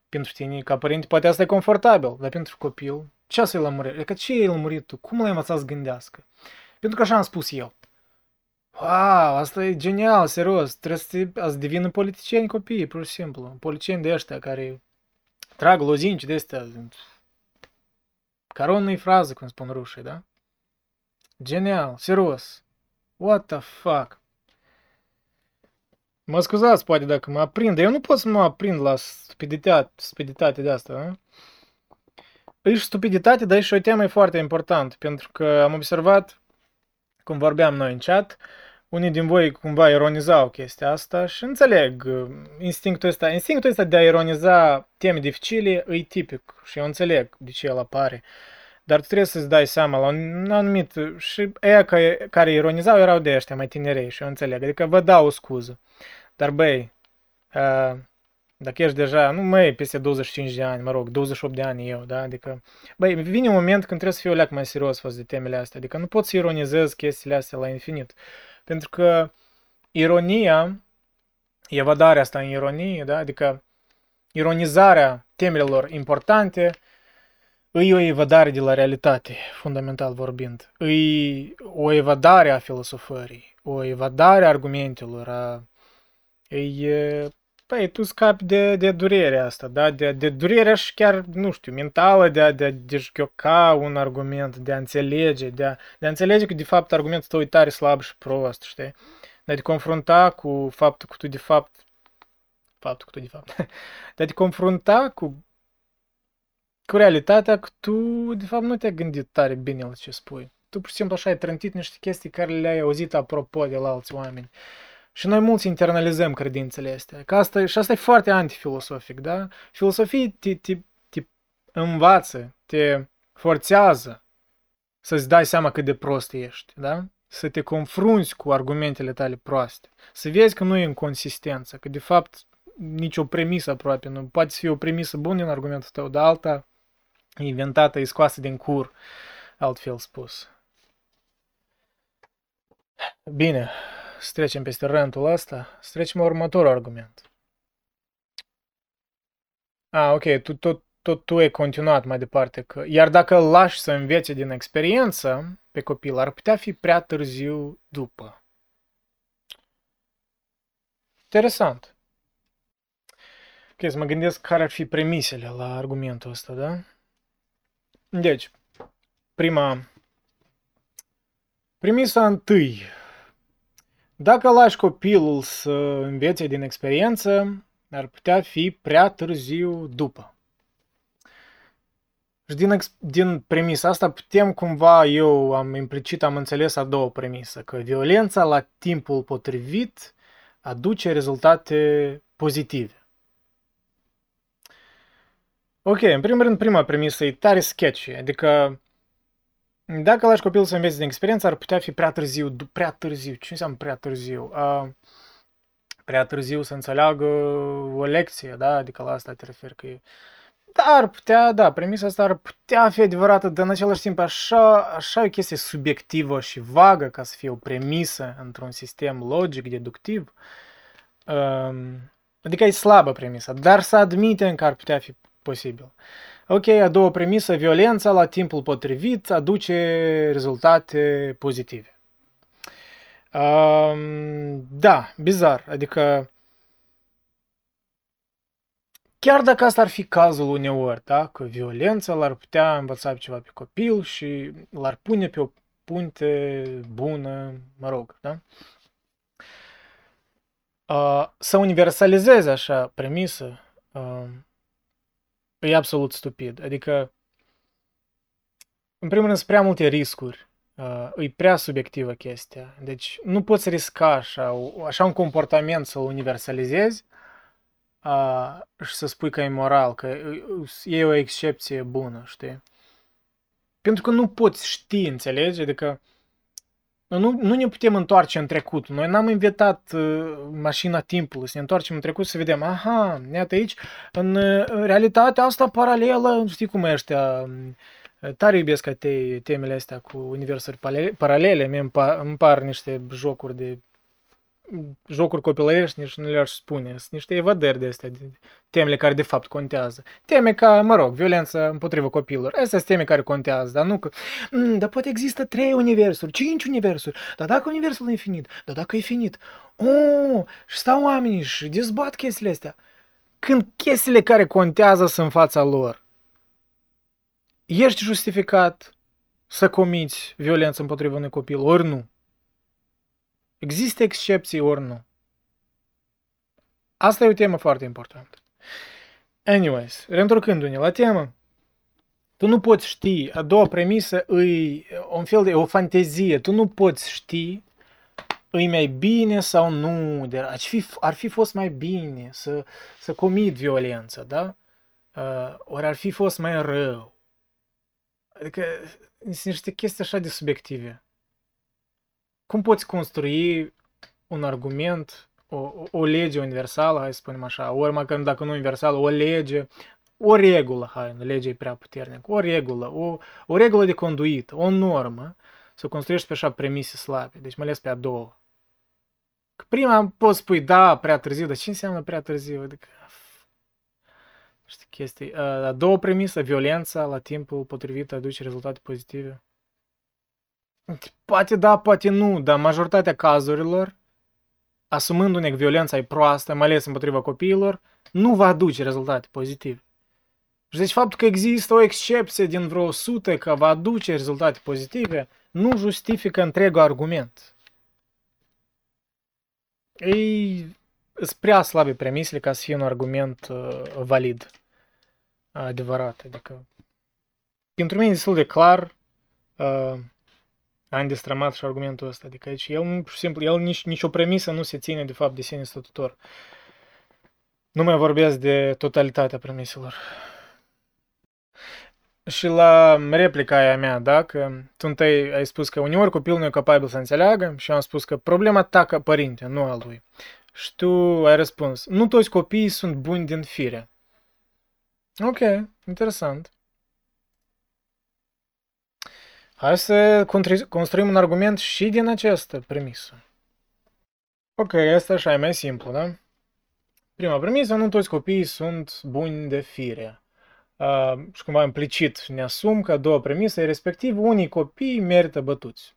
Pentru tine, ca părinte, poate asta e confortabil, dar pentru copil, ce să-i lămurești? Adică ce e lămurit tu? Cum l-ai învățat să gândească? Pentru că așa am spus eu. Wow, asta e genial, serios. Trebuie să, te, să devină politicieni copii, pur și simplu. Politicieni de ăștia care trag lozinci de astea. Caronă frază, cum spun rușii, da? Genial, serios. What the fuck? Mă scuzați, poate, dacă mă aprind, eu nu pot să mă aprind la stupiditate, stupiditate de asta, da? E și stupiditate, dar e și o temă foarte importantă, pentru că am observat, cum vorbeam noi în chat, unii din voi cumva ironizau chestia asta și înțeleg uh, instinctul ăsta. Instinctul ăsta de a ironiza teme dificile e tipic și eu înțeleg de ce el apare. Dar tu trebuie să-ți dai seama la un anumit... Și ăia care, care ironizau erau de ăștia mai tinerei și eu înțeleg. Adică vă dau o scuză. Dar băi, uh, dacă ești deja, nu mai peste 25 de ani, mă rog, 28 de ani eu, da? Adică, băi, vine un moment când trebuie să fiu o leac mai serios față de temele astea. Adică nu pot să ironizez chestiile astea la infinit. Pentru că ironia, evadarea asta în ironie, da? Adică ironizarea temelor importante e o evadare de la realitate, fundamental vorbind. E o evadare a filosofării, o evadare a argumentelor, a, e Păi, tu scapi de, de durerea asta, da? De, de durerea și chiar, nu știu, mentală de a, de a deșchioca un argument, de a înțelege, de a, de a înțelege că, de fapt, argumentul tău e tare slab și prost, știi? De a te confrunta cu faptul că tu, de fapt, faptul că tu, de fapt, de a te confrunta cu, cu realitatea că tu, de fapt, nu te-ai gândit tare bine la ce spui. Tu, pur și simplu, așa ai trântit niște chestii care le-ai auzit apropo de la alți oameni. Și noi mulți internalizăm credințele astea. Că asta, și asta e foarte antifilosofic, da? Filosofia te, te, te învață, te forțează să-ți dai seama cât de prost ești, da? Să te confrunți cu argumentele tale proaste. Să vezi că nu e inconsistență, că de fapt nicio premisă aproape nu. Poate să fie o premisă bună în argumentul tău, dar alta inventată, e scoasă din cur, altfel spus. Bine, să trecem peste rântul ăsta, să trecem la următorul argument. A, ok, tu, tot, tot tu ai continuat mai departe. Că, iar dacă îl lași să învețe din experiență pe copil, ar putea fi prea târziu după. Interesant. Ok, să mă gândesc care ar fi premisele la argumentul ăsta, da? Deci, prima... Premisa întâi dacă lași copilul să învețe din experiență, ar putea fi prea târziu după. Și din, din premisa asta putem cumva, eu am implicit, am înțeles a doua premisă, că violența la timpul potrivit aduce rezultate pozitive. Ok, în primul rând, prima premisă e tare sketchy, adică dacă lași copilul să învețe din experiență, ar putea fi prea târziu. Prea târziu. Ce înseamnă prea târziu? Uh, prea târziu să înțeleagă o lecție, da? Adică la asta te referi că e... Da, ar putea, da, premisa asta ar putea fi adevărată, dar în același timp așa, așa e o chestie subiectivă și vagă ca să fie o premisă într-un sistem logic, deductiv. Um, adică e slabă premisa, dar să admitem că ar putea fi posibil. Ok, a doua premisă, violența la timpul potrivit aduce rezultate pozitive. Um, da, bizar, adică chiar dacă asta ar fi cazul uneori, da, că violența l-ar putea învăța ceva pe copil și l-ar pune pe o punte bună, mă rog, da? Uh, să universalizeze așa premisă, uh, e absolut stupid. Adică, în primul rând, sunt prea multe riscuri. Uh, e prea subiectivă chestia. Deci nu poți risca așa, așa un comportament să-l universalizezi uh, și să spui că e moral, că e o excepție bună, știi? Pentru că nu poți ști, înțelegi? Adică nu, nu ne putem întoarce în trecut. Noi n-am inventat uh, mașina timpului, să ne întoarcem în trecut să vedem, aha, iată aici, în uh, realitatea asta paralelă, știi cum e ăștia, uh, tare iubesc te, temele astea cu universuri paralele, mi îmi par, îmi par niște jocuri de jocuri copilărești nici nu le-aș spune. Sunt niște evadări de astea, de temele care de fapt contează. Teme ca, mă rog, violența împotriva copilor. Astea sunt teme care contează, dar nu că... Mm, dar poate există trei universuri, cinci universuri. Dar dacă universul e infinit, dar dacă e finit, oh, și stau oamenii și dezbat chestiile astea. Când chestiile care contează sunt în fața lor, ești justificat să comiți violență împotriva unui copil, ori nu. Există excepții ori nu. Asta e o temă foarte importantă. Anyways, reîntorcându-ne la temă, tu nu poți ști, a doua premisă e un fel de o fantezie, tu nu poți ști îi mai bine sau nu, de, ar, fi, ar fi fost mai bine să, să comit violență, da? Uh, ori ar fi fost mai rău. Adică sunt niște chestii așa de subiective. Cum poți construi un argument, o, o lege universală, hai să spunem așa, ori măcar dacă nu universală, o lege, o regulă, hai, legea e prea puternică, o regulă, o, o regulă de conduit, o normă, să construiești pe așa premise slabe, deci mai ales pe a doua. Că prima poți spui, da, prea târziu, dar ce înseamnă prea târziu? Adică, știi chestii. A doua premisă, violența la timpul potrivit aduce rezultate pozitive. Poate da, poate nu, dar majoritatea cazurilor, asumându-ne că violența e proastă, mai ales împotriva copiilor, nu va aduce rezultate pozitive. Și deci faptul că există o excepție din vreo 100 că va aduce rezultate pozitive, nu justifică întregul argument. Ei sunt prea slabe premisele ca să fie un argument uh, valid, adevărat. Adică, pentru mine e destul de clar, uh, am destramat și argumentul ăsta. Adică aici el, pur și simplu, el nici, nici o premisă nu se ține de fapt de sine stătător. Nu mai vorbesc de totalitatea premiselor. Și la replica aia mea, da, că tu întâi ai spus că uneori copilul nu e capabil să înțeleagă și eu am spus că problema ta ca părinte, nu a lui. Și tu ai răspuns, nu toți copiii sunt buni din fire. Ok, interesant. Hai să construim un argument și din această premisă. Ok, asta așa e mai simplu, da? Prima premisă, nu toți copiii sunt buni de fire. Uh, și cumva implicit ne asum că a doua premisă e respectiv unii copii merită bătuți.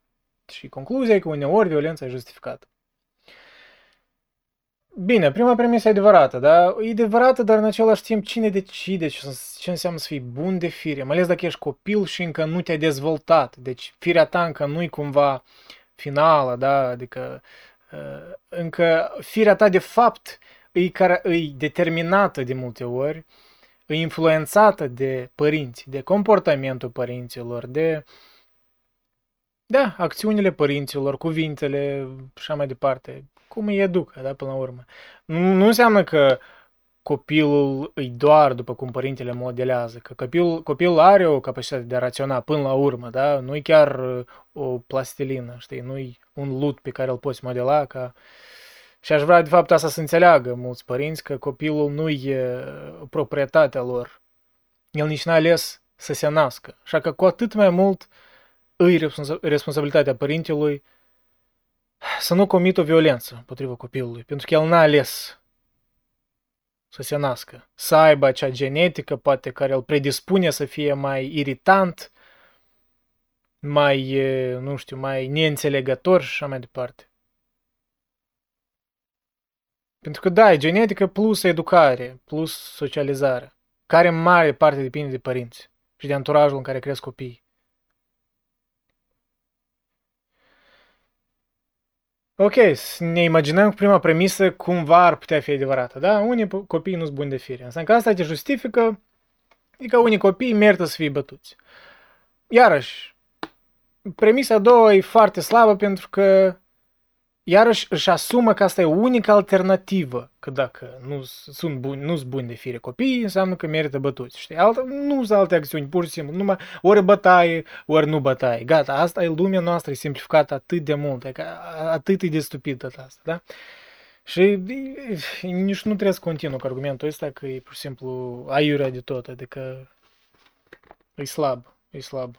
Și concluzia e că uneori violența e justificată. Bine, prima premisă e adevărată, da? E adevărată, dar în același timp cine decide ce, ce înseamnă să fii bun de fire? Mai ales dacă ești copil și încă nu te-ai dezvoltat. Deci firea ta încă nu-i cumva finală, da? Adică uh, încă firea ta de fapt e, care, e determinată de multe ori, e influențată de părinți, de comportamentul părinților, de da, acțiunile părinților, cuvintele și așa mai departe cum îi educă, da, până la urmă. Nu, nu înseamnă că copilul îi doar după cum părintele modelează, că copilul, copilul are o capacitate de a raționa până la urmă, da? Nu-i chiar uh, o plastilină, știi? Nu-i un lut pe care îl poți modela ca... Și aș vrea, de fapt, asta să înțeleagă mulți părinți, că copilul nu-i proprietatea lor. El nici n-a ales să se nască. Așa că cu atât mai mult îi responsabilitatea părintelui să nu comită o violență împotriva copilului, pentru că el n-a ales să se nască, să aibă acea genetică, poate care îl predispune să fie mai iritant, mai, nu știu, mai neînțelegător și așa mai departe. Pentru că da, e genetică plus educare, plus socializare, care în mare parte depinde de părinți și de anturajul în care cresc copiii. Ok, să ne imaginăm cu prima premisă cumva ar putea fi adevărată, da? Unii copii nu sunt buni de fire. Înseamnă că asta te justifică că unii copii merită să fie bătuți. Iarăși, premisa a doua e foarte slabă pentru că iarăși își asumă că asta e unica alternativă, că dacă nu sunt buni, nu sunt buni de fire copii, înseamnă că merită bătuți, știi? Altă, nu sunt alte acțiuni, pur și simplu, numai ori bătaie, ori nu bătaie. Gata, asta e lumea noastră, e simplificată atât de mult, e atât e de stupidă asta, da? Și nici nu trebuie să continuu cu argumentul ăsta că e pur și simplu aiurea de tot, adică e slab, e slab.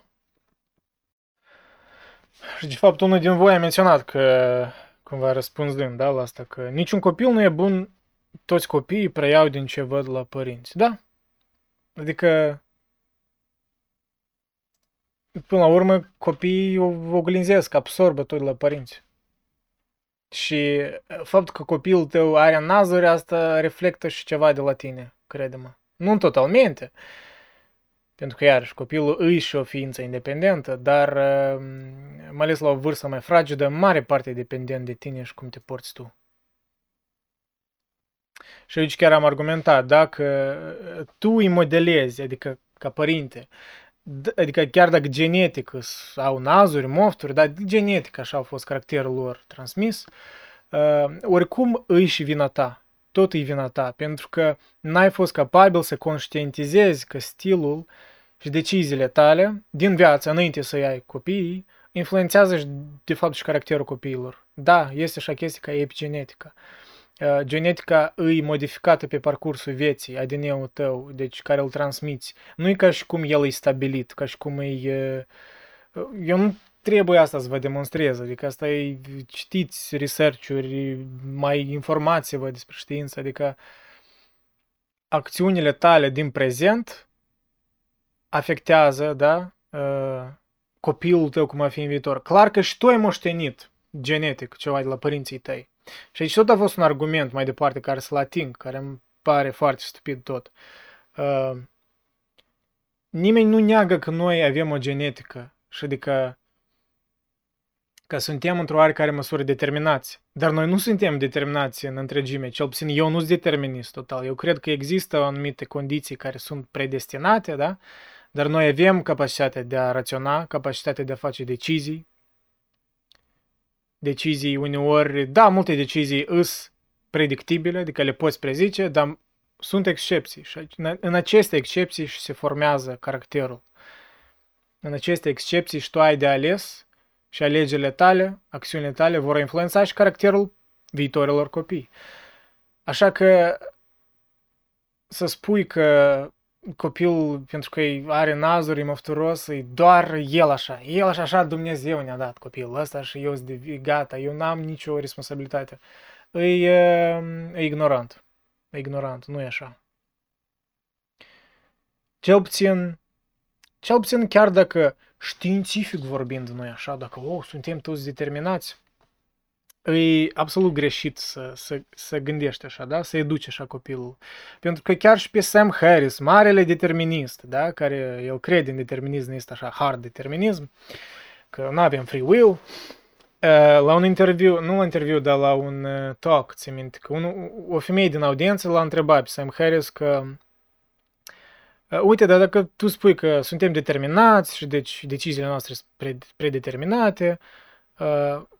Și de fapt unul din voi a menționat că cumva răspunzând, da, la asta, că niciun copil nu e bun, toți copiii preiau din ce văd la părinți. Da. Adică, până la urmă, copiii oglinzesc, absorbă tot la părinți. Și faptul că copilul tău are nazuri, asta reflectă și ceva de la tine, crede-mă. Nu totalmente, pentru că, iarăși, copilul își o ființă independentă, dar uh, mai ales la o vârstă mai fragedă, mare parte dependent de tine și cum te porți tu. Și aici chiar am argumentat, dacă uh, tu îi modelezi, adică ca părinte, adică chiar dacă genetic au nazuri, mofturi, dar genetic așa a fost caracterul lor transmis, uh, oricum îi și vina ta, tot e vina ta, pentru că n-ai fost capabil să conștientizezi că stilul și deciziile tale din viață, înainte să ai copiii, influențează de fapt și caracterul copiilor. Da, este așa chestie ca epigenetica. Uh, genetica îi modificată pe parcursul vieții, ADN-ul tău, deci care îl transmiți. Nu e ca și cum el e stabilit, ca și cum e... Uh, eu nu trebuie asta să vă demonstrez, adică asta e, citiți research-uri, mai informați-vă despre știință, adică acțiunile tale din prezent afectează, da, uh, copilul tău cum va fi în viitor. Clar că și tu ai moștenit genetic ceva de la părinții tăi. Și aici tot a fost un argument mai departe care să-l ating, care îmi pare foarte stupid tot. Uh, nimeni nu neagă că noi avem o genetică și adică că suntem într-o oarecare măsură determinați. Dar noi nu suntem determinați în întregime, cel puțin eu nu sunt determinist total. Eu cred că există anumite condiții care sunt predestinate, da? Dar noi avem capacitatea de a raționa, capacitatea de a face decizii, decizii uneori, da, multe decizii îs predictibile, adică le poți prezice, dar sunt excepții și în aceste excepții și se formează caracterul. În aceste excepții și tu ai de ales și alegerile tale, acțiunile tale vor influența și caracterul viitorilor copii. Așa că să spui că copilul, pentru că are nazuri, e mofturos, e doar el așa. El așa, așa Dumnezeu ne-a dat copilul ăsta și eu sunt gata, eu n-am nicio responsabilitate. E, e ignorant. E ignorant, nu e așa. Cel puțin, cel puțin chiar dacă științific vorbind, nu e așa, dacă oh, suntem toți determinați, e absolut greșit să, să, să gândești așa, da? să educi așa copilul. Pentru că chiar și pe Sam Harris, marele determinist, da? care el crede în determinism, este așa hard determinism, că nu avem free will, la un interviu, nu la un interviu, dar la un talk, ți minte, că un, o femeie din audiență l-a întrebat pe Sam Harris că Uite, dar dacă tu spui că suntem determinați și deci deciziile noastre sunt predeterminate,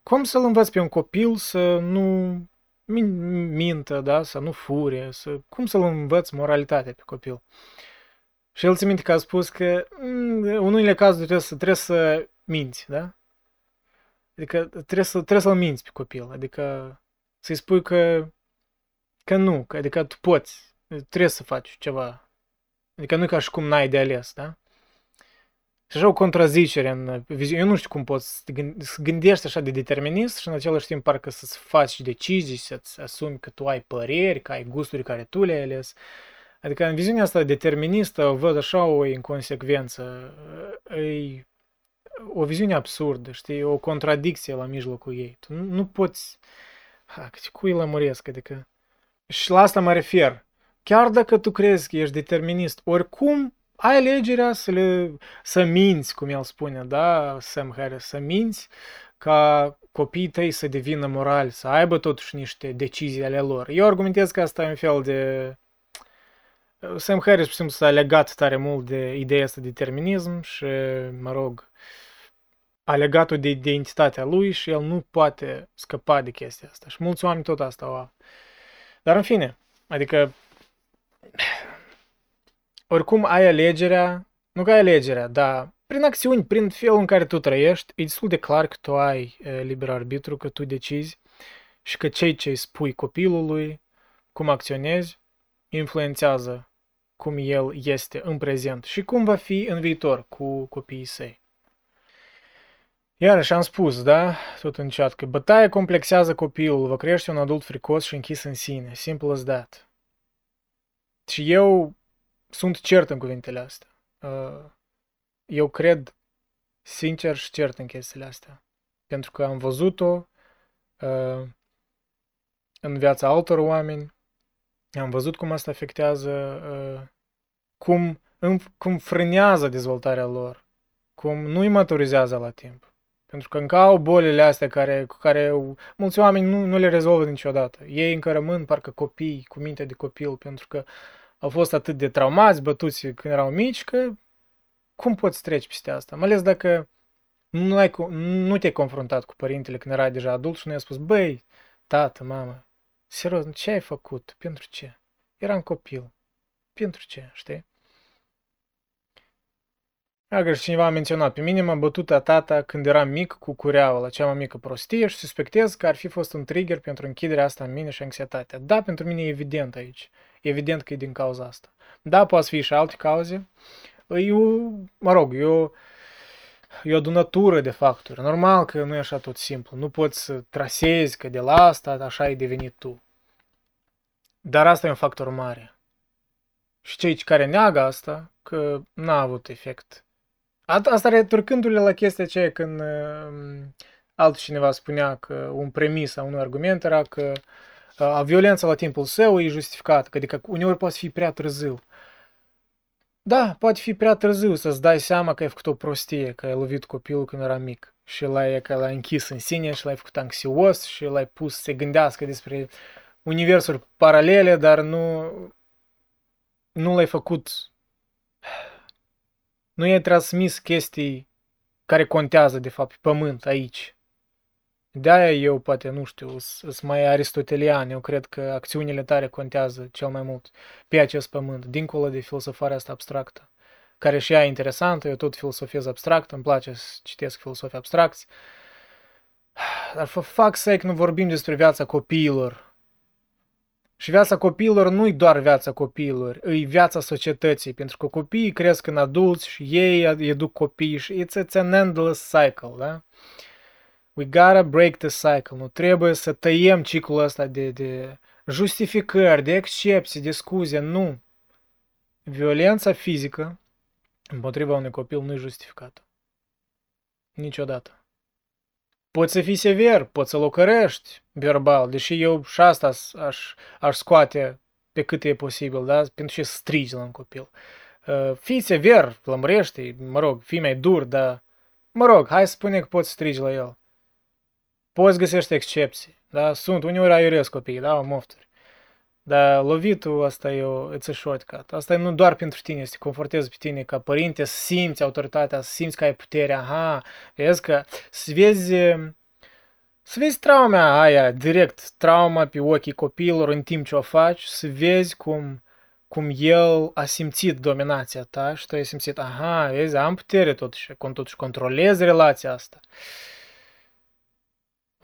cum să-l învăț pe un copil să nu mintă, da, să nu fure, să, cum să-l învăț moralitatea pe copil. Și el ți minte că a spus că mm, în unele cazuri trebuie să, trebuie să minți, da? Adică trebuie, să, trebuie să-l minți pe copil, adică să-i spui că, că nu, că, adică tu poți, trebuie să faci ceva. Adică nu e ca și cum n-ai de ales, da? Și așa o contrazicere în viziune. Eu nu știu cum poți să gândești așa de determinist și în același timp parcă să-ți faci decizii, să-ți asumi că tu ai păreri, că ai gusturi care tu le-ai ales. Adică în viziunea asta deterministă văd așa o inconsecvență. E o viziune absurdă, știi? O contradicție la mijlocul ei. Tu nu, nu poți... Ha, cui lămuresc, adică... Și la asta mă refer. Chiar dacă tu crezi că ești determinist, oricum ai alegerea să, le, să minți, cum el spune, da, Sam Harris, să minți ca copiii tăi să devină morali, să aibă totuși niște decizii ale lor. Eu argumentez că asta e un fel de... Sam Harris, pur s-a legat tare mult de ideea asta de determinism și, mă rog, a legat-o de identitatea lui și el nu poate scăpa de chestia asta. Și mulți oameni tot asta au. Dar în fine, adică oricum ai alegerea, nu că ai alegerea, dar prin acțiuni, prin felul în care tu trăiești, e destul de clar că tu ai e, liber arbitru, că tu decizi și că cei ce îi spui copilului, cum acționezi, influențează cum el este în prezent și cum va fi în viitor cu copiii săi. Iarăși am spus, da, tot în chat, că bătaia complexează copilul, va crește un adult fricos și închis în sine. Simple as that. Și eu sunt cert în cuvintele astea. Uh, eu cred sincer și cert în chestiile astea. Pentru că am văzut-o uh, în viața altor oameni, am văzut cum asta afectează, uh, cum, cum frânează dezvoltarea lor, cum nu îi maturizează la timp. Pentru că încă au bolile astea care, cu care mulți oameni nu, nu le rezolvă niciodată. Ei încă rămân parcă copii, cu minte de copil, pentru că au fost atât de traumați, bătuți când erau mici, că cum poți treci peste asta? Mai ales dacă nu, ai, nu te-ai confruntat cu părintele când erai deja adult și nu i-a spus, băi, tată, mamă, serios, ce ai făcut? Pentru ce? Eram copil. Pentru ce, știi? Agă și cineva a menționat, pe mine m-a bătut tata când eram mic cu cureaua la cea mai mică prostie și suspectez că ar fi fost un trigger pentru închiderea asta în mine și anxietatea. Da, pentru mine e evident aici. E evident că e din cauza asta. Da, poate fi și alte cauze. Eu, mă rog, eu e o adunătură de factori. Normal că nu e așa tot simplu. Nu poți să trasezi că de la asta așa ai devenit tu. Dar asta e un factor mare. Și cei care neagă asta, că n-a avut efect. Asta returcându-le la chestia aceea când uh, altcineva spunea că un premis a unui argument era că uh, a violența la timpul său e justificată, că adică uneori poate fi prea târziu. Da, poate fi prea târziu să-ți dai seama că ai făcut o prostie, că ai lovit copilul când era mic și l-ai, că l-ai închis în sine și l-ai făcut anxios și l-ai pus să se gândească despre universuri paralele, dar nu, nu l-ai făcut, nu i-ai transmis chestii care contează de fapt pe pământ aici. De-aia eu poate, nu știu, sunt mai aristotelian, eu cred că acțiunile tale contează cel mai mult pe acest pământ, dincolo de filosofarea asta abstractă, care și ea e interesantă, eu tot filosofez abstract, îmi place să citesc filosofii abstracți, dar for fac sake nu vorbim despre viața copiilor. Și viața copiilor nu-i doar viața copiilor, e viața societății, pentru că copiii cresc în adulți și ei educ copii și it's, it's an endless cycle, da? We gotta break the cycle. Nu trebuie să tăiem ciclul ăsta de, de justificări, de excepții, de scuze. Nu. Violența fizică împotriva unui copil nu e justificată. Niciodată. Poți să fii sever, poți să-l ocărești verbal, deși eu și asta aș, aș scoate pe cât e posibil, da? Pentru ce strigi la un copil. Uh, fii sever, lămărește mă rog, fii mai dur, dar, mă rog, hai să spune că poți strigi la el poți găsești excepții, da? Sunt, uneori aiuresc copiii, da, mofturi. Dar lovitul asta e o, it's a shortcut. Asta e nu doar pentru tine, să te confortezi pe tine ca părinte, să simți autoritatea, să simți că ai puterea, aha, vezi că să vezi, să vezi trauma aia, direct, trauma pe ochii copiilor în timp ce o faci, să vezi cum, cum el a simțit dominația ta și tu ai simțit, aha, vezi, am putere totuși, totuși controlez relația asta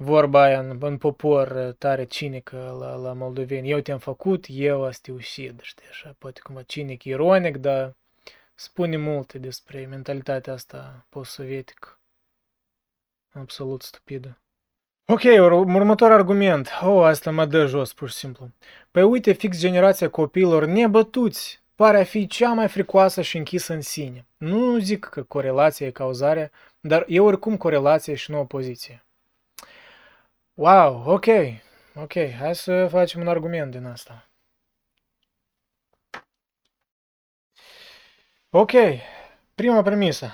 vorba aia în, în popor tare cinică la, la moldoveni. Eu te-am făcut, eu asta te ucid, știi, așa, poate cumva cinic, ironic, dar spune multe despre mentalitatea asta post-sovietică. Absolut stupidă. Ok, următor argument. Oh, asta mă dă jos, pur și simplu. Păi uite, fix generația copiilor nebătuți pare a fi cea mai fricoasă și închisă în sine. Nu zic că corelația e cauzarea, dar e oricum corelație și nu opoziție. Wow, ok, ok, hai să facem un argument din asta. Ok, prima premisă.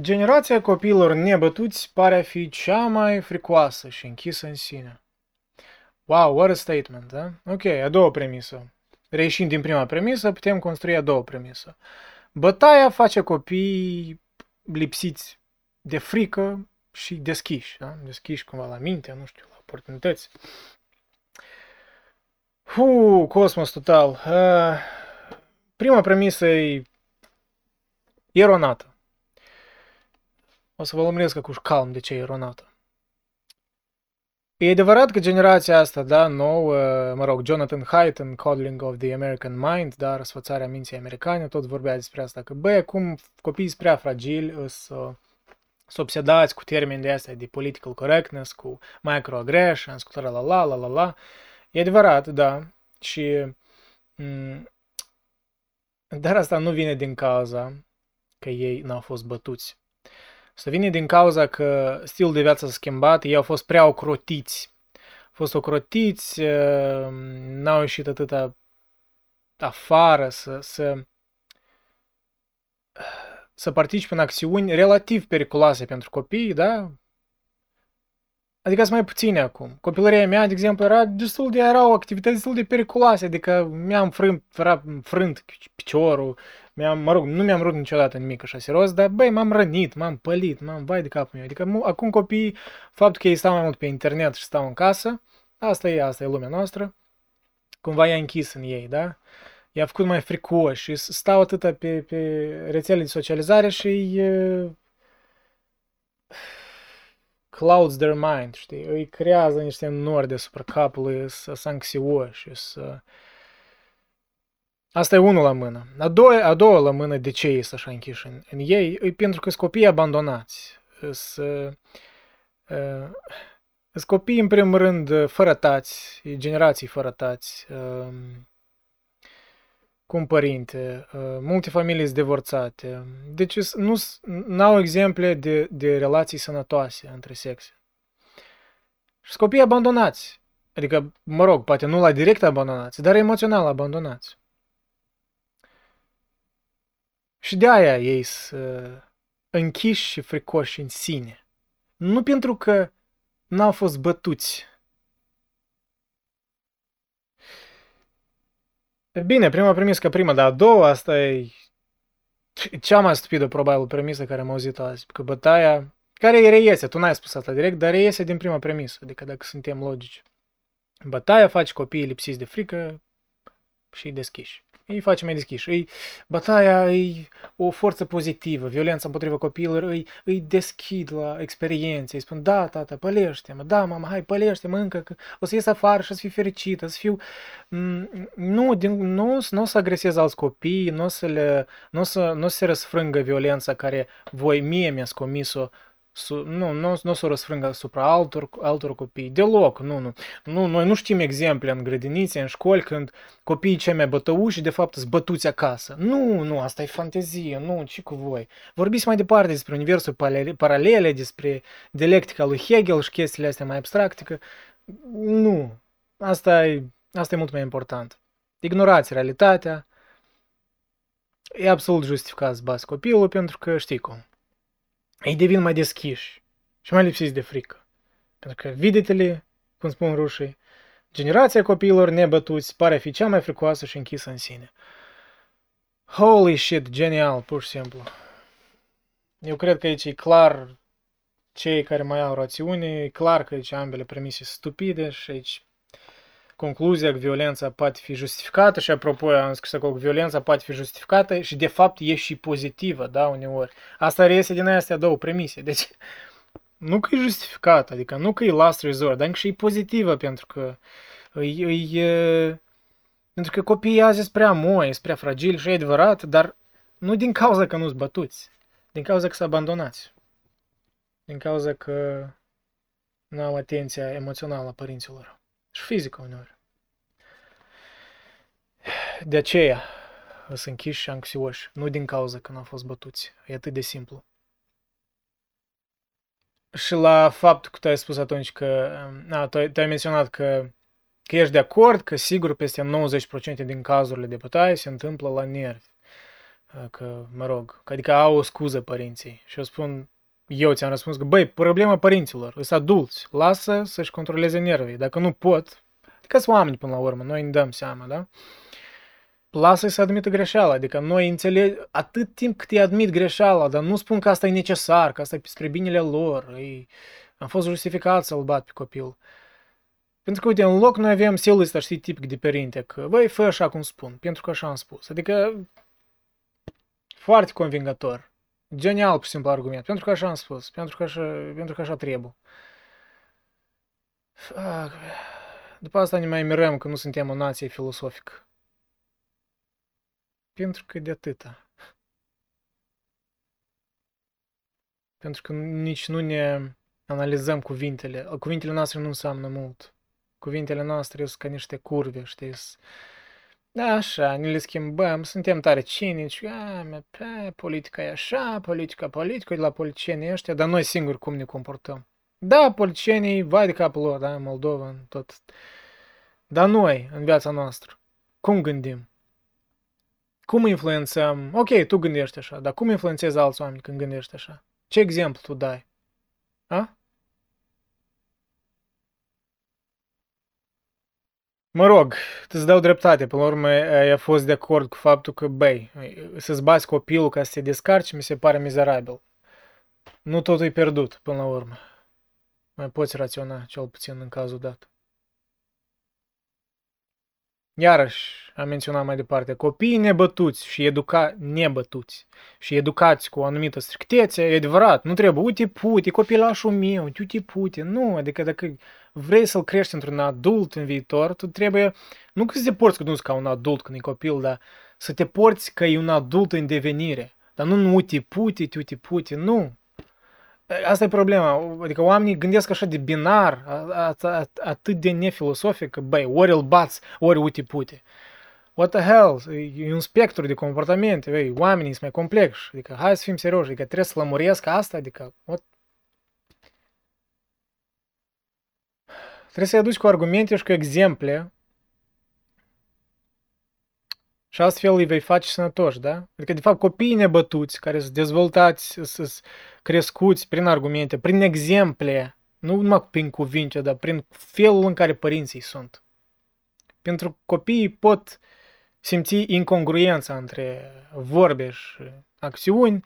Generația copiilor nebătuți pare a fi cea mai fricoasă și închisă în sine. Wow, what a statement, da? Ok, a doua premisă. Reieșind din prima premisă, putem construi a doua premisă. Bătaia face copii lipsiți de frică și deschiși, da? deschiși cumva la minte, nu știu, la oportunități. Hu, cosmos total. Uh, prima premisă e eronată. O să vă lămuresc cu calm de ce e eronată. E adevărat că generația asta, da, nouă, mă rog, Jonathan Haidt în Coddling of the American Mind, dar sfățarea minții americane, tot vorbea despre asta, că băi, acum copiii sunt prea fragili, sunt să obsedați cu termeni de astea de political correctness, cu microaggressions, cu la la la la la la. E adevărat, da. Și mm, dar asta nu vine din cauza că ei n-au fost bătuți. Asta vine din cauza că stilul de viață s-a schimbat, ei au fost prea ocrotiți. Au fost ocrotiți, uh, n-au ieșit atâta afară să, să să participe în acțiuni relativ periculoase pentru copii, da? Adică sunt mai puține acum. Copilăria mea, de exemplu, era destul de, erau activități destul de periculoase, adică mi-am frânt, era frânt piciorul, mi-am, mă rog, nu mi-am rupt niciodată în mic așa serios, dar băi, m-am rănit, m-am pălit, m-am vai de capul meu. Adică acum copiii, faptul că ei stau mai mult pe internet și stau în casă, asta e, asta e lumea noastră, cumva i-a închis în ei, da? I-a făcut mai fricoși și stau atâta pe, pe rețele de socializare și îi clouds their mind, știi? Îi creează niște nori deasupra capului să se anxioși, să Asta e unul la mână. A doua, a doua la mână de ce este așa închiși în, în ei, e pentru că sunt copii abandonați. Sunt uh, copii, în primul rând, fără tați, generații fără tați, uh, cu un părinte, uh, multe familii sunt divorțate. Deci nu au exemple de, de relații sănătoase între sexe. Și copii abandonați. Adică, mă rog, poate nu la direct abandonați, dar emoțional abandonați. Și de aia ei sunt închiși și fricoși în sine. Nu pentru că n-au fost bătuți. Bine, prima premisă că prima, dar a doua, asta e cea mai stupidă, probabil, premisă care am auzit azi. Că bătaia, care reiese, tu n-ai spus asta direct, dar reiese din prima premisă, adică dacă suntem logici. Bătaia face copiii lipsiți de frică și deschiși îi face mai deschiși. Îi, bătaia e o forță pozitivă, violența împotriva copiilor îi, îi deschid la experiențe, îi spun, da, tata, pălește-mă, da, mama, hai, pălește-mă încă, că o să ies afară și o să fiu fericită, să fiu... Nu, din, nu, nu o să agresez alți copii, nu o să, le, nu o să, nu o să se răsfrângă violența care voi mie mi-ați comis-o su, nu, nu, nu să o răsfrângă asupra altor, altor copii. Deloc, nu, nu. nu. Noi nu știm exemple în grădinițe, în școli, când copiii cei mai bătăuși, de fapt, sunt bătuți acasă. Nu, nu, asta e fantezie, nu, ce cu voi. Vorbiți mai departe despre universul paralele, despre dialectica lui Hegel și chestiile astea mai abstracte, că nu, asta e, asta e mult mai important. Ignorați realitatea, e absolut justificat să bați copilul pentru că știi cum ei devin mai deschiși și mai lipsiți de frică. Pentru că videtele, cum spun rușii, generația copiilor nebătuți pare a fi cea mai fricoasă și închisă în sine. Holy shit, genial, pur și simplu. Eu cred că aici e clar cei care mai au rațiune, e clar că aici ambele premise stupide și aici concluzia că violența poate fi justificată și apropo am scris acolo că violența poate fi justificată și de fapt e și pozitivă, da, uneori. Asta reiese din astea două premise. Deci nu că e justificată, adică nu că e last resort, dar și e pozitivă pentru că e, e, pentru că copiii azi sunt prea moi, sunt prea fragili și e adevărat, dar nu din cauza că nu sunt bătuți, din cauza că sunt abandonați. Din cauza că nu au atenția emoțională a părinților și fizică uneori. De aceea sunt închiși și anxioși, nu din cauza că nu au fost bătuți. E atât de simplu. Și la faptul că tu ai spus atunci că, a, tu, ai, tu ai menționat că, că ești de acord că sigur peste 90% din cazurile de bătaie se întâmplă la nervi. Că, mă rog, adică au o scuză părinții. Și eu spun, eu ți-am răspuns că, băi, problema părinților, sunt adulți, lasă să-și controleze nervii. Dacă nu pot, adică sunt oameni până la urmă, noi ne dăm seama, da? Lasă-i să admită greșeala, adică noi înțeleg atât timp cât îi admit greșeala, dar nu spun că asta e necesar, că asta e spre binele lor, e, am fost justificat să-l bat pe copil. Pentru că, uite, în loc noi avem stilul ăsta, știi, tipic de părinte, că, băi, fă așa cum spun, pentru că așa am spus. Adică, foarte convingător. Genial, pur și simplu, argument. Pentru că așa am spus. Pentru că așa, pentru că așa trebuie. După asta ne mai mirăm că nu suntem o nație filosofică. Pentru că de atâta. Pentru că nici nu ne analizăm cuvintele. Cuvintele noastre nu înseamnă mult. Cuvintele noastre sunt ca niște curve, știi? Da, așa, ne le schimbăm, suntem tare cinici, a, pe, politica e așa, politica, politică, de la politicienii ăștia, dar noi singuri cum ne comportăm. Da, politicienii, vai de capul lor, da, Moldova, tot. Dar noi, în viața noastră, cum gândim? Cum influențăm? Ok, tu gândești așa, dar cum influențezi alți oameni când gândești așa? Ce exemplu tu dai? A? Mă rog, îți dau dreptate. Până la urmă, ai a fost de acord cu faptul că, băi, să-ți bați copilul ca să te descarci, mi se pare mizerabil. Nu totul e pierdut, până la urmă. Mai poți raționa, cel puțin în cazul dat. Iarăși, am menționat mai departe, copiii nebătuți și educa nebătuți și educați cu o anumită strictețe, e adevărat, nu trebuie, uite pute, copilașul meu, uite pute, nu, adică dacă vrei să-l crești într-un adult în viitor, tu trebuie, nu că să te porți nu ca un adult când e copil, dar să te porți că e un adult în devenire. Dar nu uite pute, uite pute, nu. Asta e problema. Adică oamenii gândesc așa de binar, atât de nefilosofic, că, băi, ori îl bați, ori uite pute. What the hell? E un spectru de comportamente, băi, oamenii sunt mai complexi. Adică, hai să fim serioși, adică trebuie să lămuresc asta, adică, what? Trebuie să-i aduci cu argumente și cu exemple și astfel îi vei face sănătoși, da? Adică, de fapt, copiii nebătuți, care sunt dezvoltați, sunt crescuți prin argumente, prin exemple, nu numai prin cuvinte, dar prin felul în care părinții sunt. Pentru copiii pot simți incongruența între vorbe și acțiuni,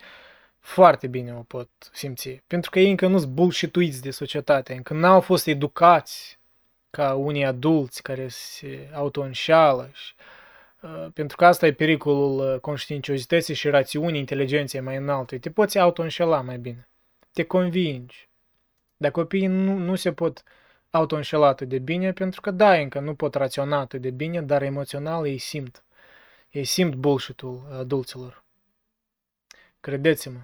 foarte bine o pot simți. Pentru că ei încă nu sunt bullshituiți de societate, încă n-au fost educați ca unii adulți care se auto-înșală și Uh, pentru că asta e pericolul uh, conștiinciozității și rațiunii inteligenței mai înalte. Te poți auto-înșela mai bine. Te convingi. Dar copiii nu, nu se pot auto atât de bine, pentru că da, încă nu pot raționa atât de bine, dar emoțional ei simt. Ei simt bullshit-ul adulților. Credeți-mă.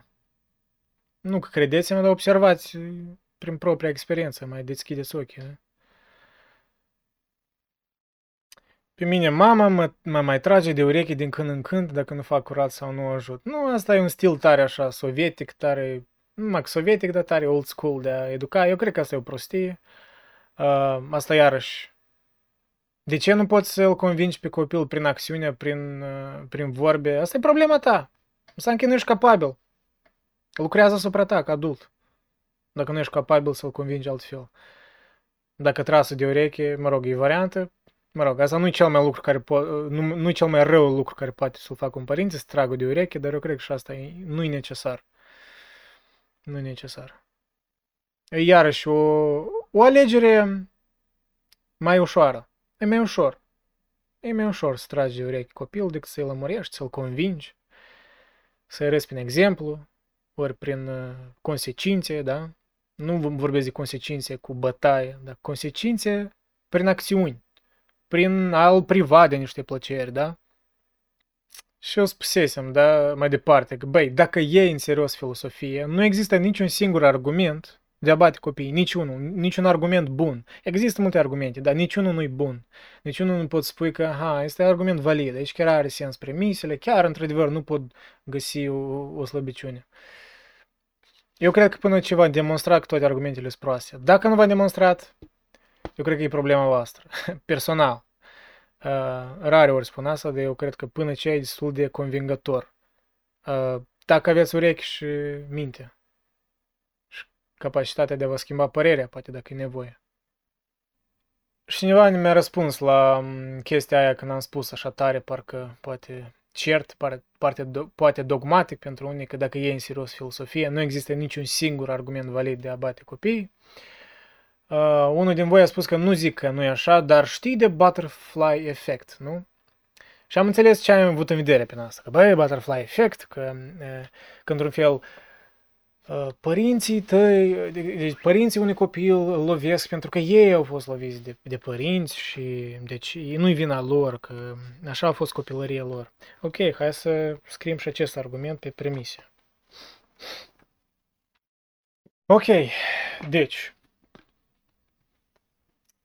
Nu că credeți-mă, dar observați prin propria experiență, mai deschideți ochii. Da? Pe mine mama mă, mă mai trage de ureche din când în când dacă nu fac curat sau nu ajut. Nu, asta e un stil tare așa, sovietic, tare, nu numai sovietic, dar tare old school de a educa. Eu cred că asta e o prostie. Uh, asta iarăși. De ce nu poți să-l convingi pe copil prin acțiune, prin, uh, prin vorbe? Asta e problema ta. Înseamnă că nu ești capabil. Lucrează asupra ta ca adult. Dacă nu ești capabil să-l convingi altfel. Dacă trasă de ureche, mă rog, e variantă, Mă rog, asta nu e cel mai lucru care po- nu, nu e cel mai rău lucru care poate să-l facă un părinte, să tragă de ureche, dar eu cred că și asta e, nu e necesar. Nu e necesar. E iarăși o, o alegere mai ușoară. E mai ușor. E mai ușor să tragi de ureche copil decât să-i lămurești, să-l convingi, să-i arăți prin exemplu, ori prin uh, consecințe, da? Nu vorbesc de consecințe cu bătaie, dar consecințe prin acțiuni prin a-l priva de niște plăceri, da? Și eu spusesem, da, mai departe, că, băi, dacă e în serios filosofie, nu există niciun singur argument de a bate copiii, niciunul, niciun argument bun. Există multe argumente, dar niciunul nu-i bun. Niciunul nu pot spui că, ha, este argument valid, aici chiar are sens premisele, chiar, într-adevăr, nu pot găsi o, o slăbiciune. Eu cred că până ce va demonstra că toate argumentele sunt proaste. Dacă nu va demonstrat, eu cred că e problema voastră, personal. Uh, rare ori spun asta, dar eu cred că până ce e destul de convingător. Uh, dacă aveți urechi și minte și capacitatea de a vă schimba părerea, poate dacă e nevoie. Și cineva mi-a răspuns la um, chestia aia când am spus așa tare, parcă poate cert, poate, do, poate dogmatic pentru unii, că dacă e în serios filosofie, nu există niciun singur argument valid de a bate copiii. Uh, unul din voi a spus că nu zic că nu e așa, dar știi de butterfly effect, nu? Și am înțeles ce am avut în vedere pe asta. Că, băi, butterfly effect, că, uh, că într-un fel, uh, părinții tăi, deci părinții unui copil îl lovesc pentru că ei au fost loviți de, de părinți și deci nu-i vina lor, că așa a fost copilăria lor. Ok, hai să scriem și acest argument pe premise. Ok, deci,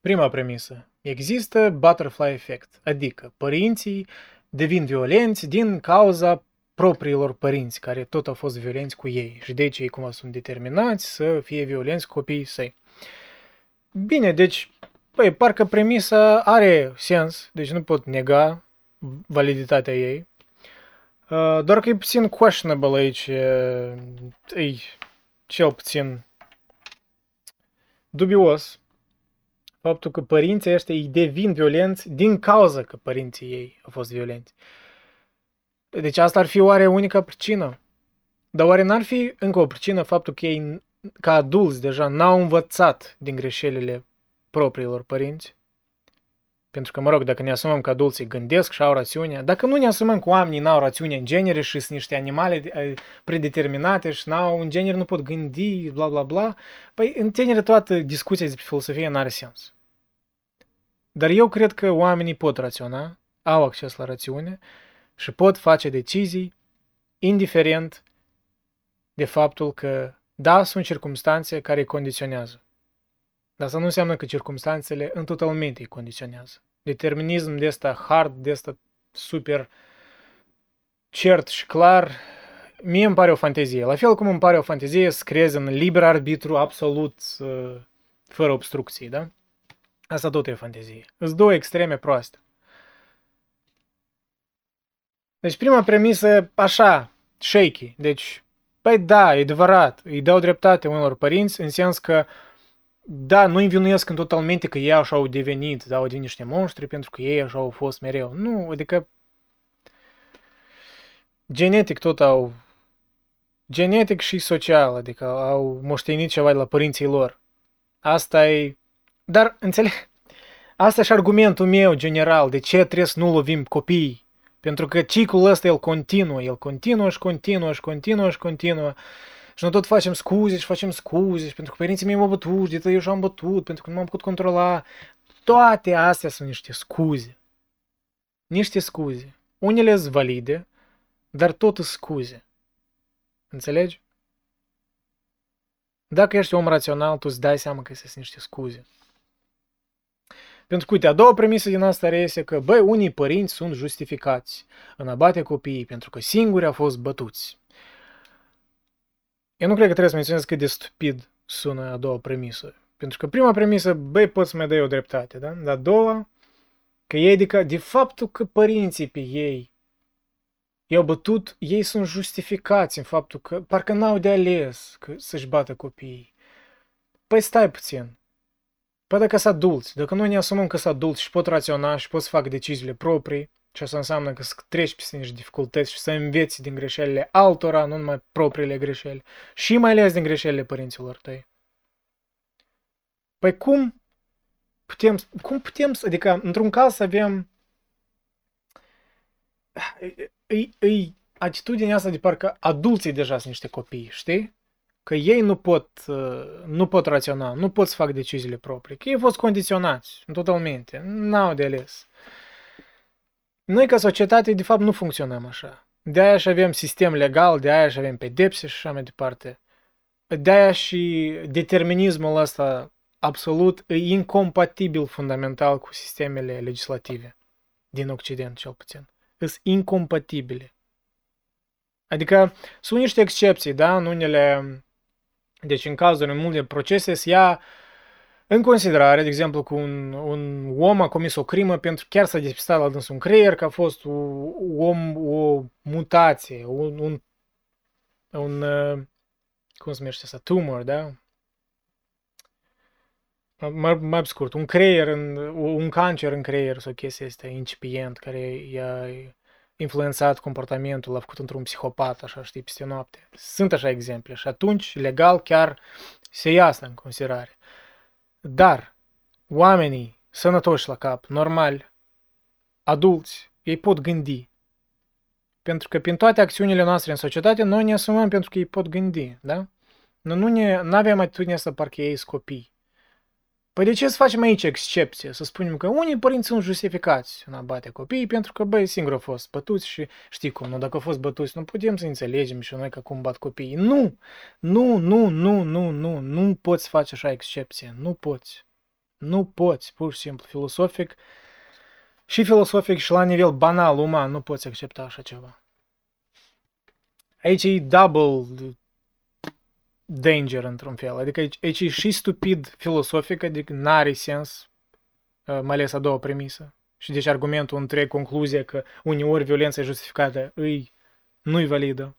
Prima premisă. Există butterfly effect, adică părinții devin violenți din cauza propriilor părinți, care tot au fost violenți cu ei și deci ei cumva sunt determinați să fie violenți cu copiii săi. Bine, deci, păi, parcă premisa are sens, deci nu pot nega validitatea ei, uh, doar că e puțin questionable aici, e cel puțin dubios, faptul că părinții ăștia îi devin violenți din cauza că părinții ei au fost violenți. Deci asta ar fi oare unica pricină? Dar oare n-ar fi încă o pricină faptul că ei, ca adulți, deja n-au învățat din greșelile propriilor părinți? Pentru că, mă rog, dacă ne asumăm că adulții gândesc și au rațiune, dacă nu ne asumăm că oamenii n-au rațiune în genere și sunt niște animale eh, predeterminate și n-au, în genere nu pot gândi, bla bla bla, păi în genere toată discuția despre filosofie n-are sens. Dar eu cred că oamenii pot raționa, au acces la rațiune și pot face decizii indiferent de faptul că, da, sunt circumstanțe care îi condiționează. Dar asta nu înseamnă că circumstanțele în totalmente îi condiționează. Determinism de asta hard, de asta super cert și clar, mie îmi pare o fantezie. La fel cum îmi pare o fantezie să creezi în liber arbitru absolut uh, fără obstrucții, da? Asta tot e fantezie. Sunt două extreme proaste. Deci prima premisă, așa, shaky. Deci, păi da, e adevărat, îi dau dreptate unor părinți, în sens că, da, nu învinuiesc în totalmente că ei așa au devenit, da, au devenit niște monștri pentru că ei așa au fost mereu. Nu, adică genetic tot au, genetic și social, adică au moștenit ceva de la părinții lor. Asta e, dar înțeleg, asta e și argumentul meu general, de ce trebuie să nu lovim copiii pentru că ciclul ăsta el continuă, el continuă și continuă și continuă și continuă. Și noi tot facem scuze și facem scuze și pentru că părinții mei m-au bătut și de eu și-am bătut, pentru că nu m-am putut controla. Toate astea sunt niște scuze. Niște scuze. Unele sunt valide, dar tot sunt scuze. Înțelegi? Dacă ești om rațional, tu îți dai seama că sunt niște scuze. Pentru că, uite, a doua premisă din asta reiese că, băi, unii părinți sunt justificați în a bate copiii pentru că singuri au fost bătuți. Eu nu cred că trebuie să menționez cât de stupid sună a doua premisă. Pentru că prima premisă, băi, poți să mai dai o dreptate, da? Dar a doua, că ei, adică, de faptul că părinții pe ei i-au bătut, ei sunt justificați în faptul că parcă n-au de ales că să-și bată copiii. Păi stai puțin. Păi dacă sunt adulți, dacă noi ne asumăm că sunt adulți și pot raționa și pot să fac deciziile proprii, și asta înseamnă că să treci peste niște dificultăți și să înveți din greșelile altora, nu numai propriile greșeli, și mai ales din greșelile părinților tăi. Păi cum putem, cum putem, adică într-un caz să avem îi, îi atitudinea asta de parcă adulții deja sunt niște copii, știi? că ei nu pot, uh, nu pot raționa, nu pot să fac deciziile proprii, că ei au fost condiționați totalmente, n-au de ales. Noi ca societate, de fapt, nu funcționăm așa. De aia și avem sistem legal, de aia și avem pedepse și așa mai departe. De aia și determinismul ăsta absolut e incompatibil fundamental cu sistemele legislative din Occident, cel puțin. Sunt incompatibile. Adică sunt niște excepții, da, în unele deci în cazul în multe procese se ia în considerare, de exemplu, că un, un om a comis o crimă pentru chiar să despistat la dânsul un creier, că a fost un om, o mutație, un, un, un uh, cum se numește asta, tumor, da? Mai, mai scurt, un creier, în, un cancer în creier sau chestia asta incipient care i-a influențat comportamentul, l-a făcut într-un psihopat, așa, știi, peste noapte. Sunt așa exemple și atunci, legal, chiar se ia asta în considerare. Dar, oamenii sănătoși la cap, normali, adulți, ei pot gândi. Pentru că prin toate acțiunile noastre în societate, noi ne asumăm pentru că ei pot gândi, da? Nu, nu ne, avem atitudinea asta parcă ei sunt copii. Păi de ce să facem aici excepție? Să spunem că unii părinți sunt justificați în a bate copiii pentru că, băi, singur au fost bătuți și știi cum, nu, dacă au fost bătuți, nu putem să înțelegem și noi că cum bat copiii. Nu! Nu, nu, nu, nu, nu, nu poți face așa excepție. Nu poți. Nu poți, pur și simplu, filosofic și filosofic și la nivel banal, uman, nu poți accepta așa ceva. Aici e double danger într-un fel. Adică aici, aici e și stupid filosofic, adică n-are sens, uh, mai ales a doua premisă. Și deci argumentul întreg, concluzia că uneori violența e justificată, îi, nu-i validă.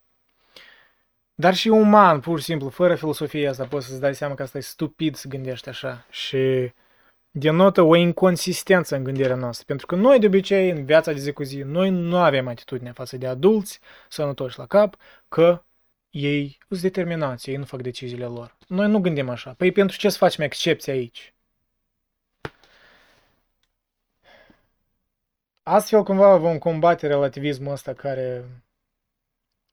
Dar și uman, pur și simplu, fără filosofia asta, poți să-ți dai seama că asta e stupid să gândești așa. Și denotă o inconsistență în gândirea noastră. Pentru că noi, de obicei, în viața de zi cu zi, noi nu avem atitudine față de adulți sănătoși la cap, că ei sunt determinați, ei nu fac deciziile lor. Noi nu gândim așa. Păi pentru ce să facem excepție aici? Astfel, cumva, vom combate relativismul ăsta care,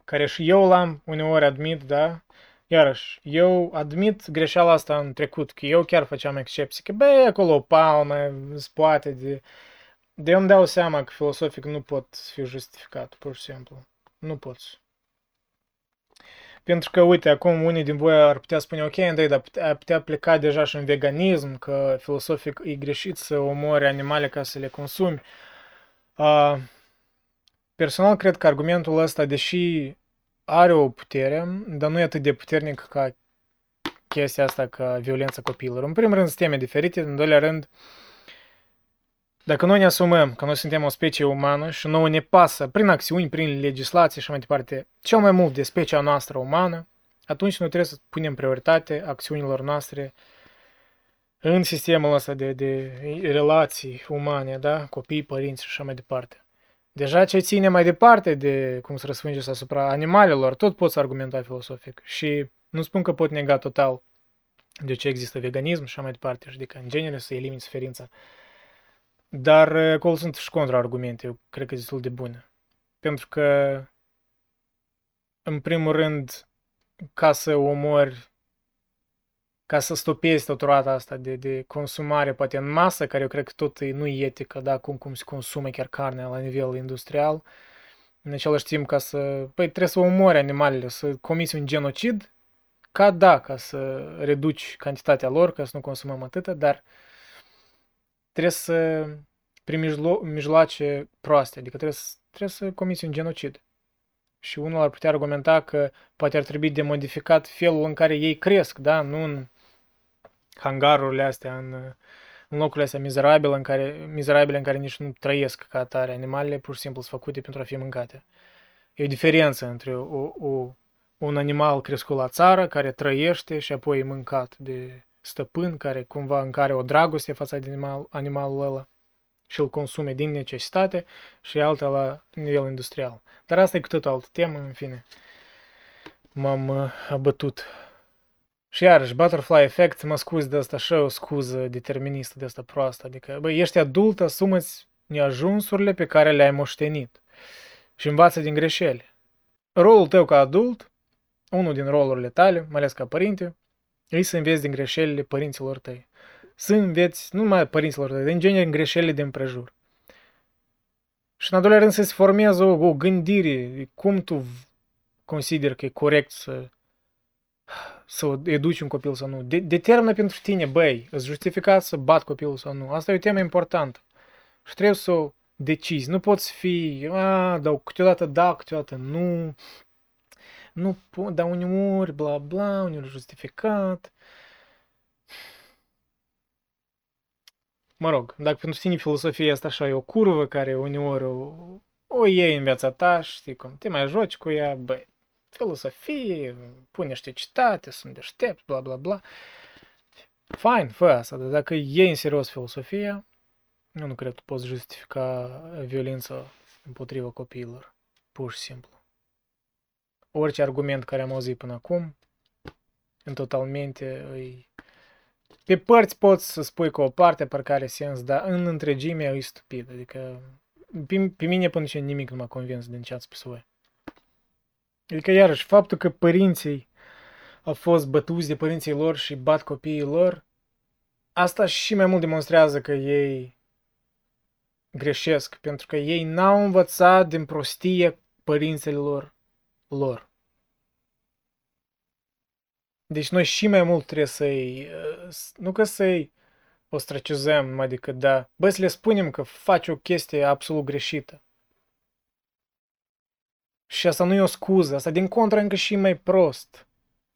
care și eu l-am, uneori admit, da? Iarăși, eu admit greșeala asta în trecut, că eu chiar făceam excepții, că băi, acolo o palmă, poate de... De eu îmi dau seama că filosofic nu pot fi justificat, pur și simplu. Nu poți. Pentru că, uite, acum unii din voi ar putea spune, ok, Andrei, dar ar putea pleca deja și în veganism, că filosofic e greșit să omori animale ca să le consumi. Uh, personal, cred că argumentul ăsta, deși are o putere, dar nu e atât de puternic ca chestia asta, ca violența copiilor. În primul rând, sunt teme diferite, în doilea rând, dacă noi ne asumăm că noi suntem o specie umană și nouă ne pasă prin acțiuni, prin legislație și mai departe, cel mai mult de specia noastră umană, atunci noi trebuie să punem prioritate acțiunilor noastre în sistemul ăsta de, de relații umane, da? copii, părinți și așa mai departe. Deja ce ține mai departe de cum să răsfrângeți asupra animalelor, tot poți argumenta filosofic. Și nu spun că pot nega total de ce există veganism și așa mai departe, și adică în genere să elimini suferința. Dar acolo sunt și contraargumente, eu cred că destul de bune. Pentru că, în primul rând, ca să omori ca să stopezi tot roata asta de, de consumare, poate în masă, care eu cred că tot nu e etică, da, cum, cum se consumă chiar carnea la nivel industrial. În același timp, ca să, păi trebuie să omori animalele, să comiți un genocid, ca da, ca să reduci cantitatea lor, ca să nu consumăm atâta, dar trebuie să, prin mijlo- mijloace proaste, adică trebuie să, trebuie să comiți un genocid. Și unul ar putea argumenta că poate ar trebui de modificat felul în care ei cresc, da? Nu în hangarurile astea, în, în locurile astea mizerabile în, care, mizerabile în care nici nu trăiesc ca atare. Animalele pur și simplu sunt făcute pentru a fi mâncate. E o diferență între o, o, un animal crescut la țară care trăiește și apoi e mâncat de stăpân care cumva în care o dragoste față de animal, animalul ăla și îl consume din necesitate și alta la nivel industrial. Dar asta e cu totul altă temă, în fine. M-am uh, abătut. Și iarăși, butterfly effect, mă scuz de asta și o scuză deterministă de asta proastă. Adică, băi, ești adult, asumă-ți neajunsurile pe care le-ai moștenit și învață din greșeli. Rolul tău ca adult, unul din rolurile tale, mai ales ca părinte, e să înveți din greșelile părinților tăi. Să înveți, nu numai părinților tăi, dar în genere în greșelile din prejur. Și în al doilea rând să-ți formezi o, o gândire, cum tu consideri că e corect să să educi un copil sau nu. De- determină pentru tine, băi, îți justificat să bat copilul sau nu. Asta e o temă importantă. Și trebuie să o decizi. Nu poți fi, a, dar câteodată da, câteodată nu. Mă rog, dacă pentru tine filosofia asta așa e o curvă care uneori o, o iei în viața ta, știi cum, te mai joci cu ea, băi, filosofie, pune niște citate, sunt deștept, bla bla bla. Fine, fă asta, dar dacă e în serios filosofia, eu nu cred că poți justifica violența împotriva copiilor, pur și simplu. Orice argument care am auzit până acum, în totalmente, îi... pe părți poți să spui că o parte parcă are sens, dar în întregime e stupid. Adică pe, pe mine până și nimic nu m-a convins din ce ați spus voi. Adică, iarăși, faptul că părinții au fost bătuți de părinții lor și bat copiii lor, asta și mai mult demonstrează că ei greșesc, pentru că ei n-au învățat din prostie părinților lor. Deci noi și mai mult trebuie să-i, nu că să-i ostracizăm mai decât da, bă, să le spunem că faci o chestie absolut greșită. Și asta nu e o scuză, asta din contră încă și mai prost.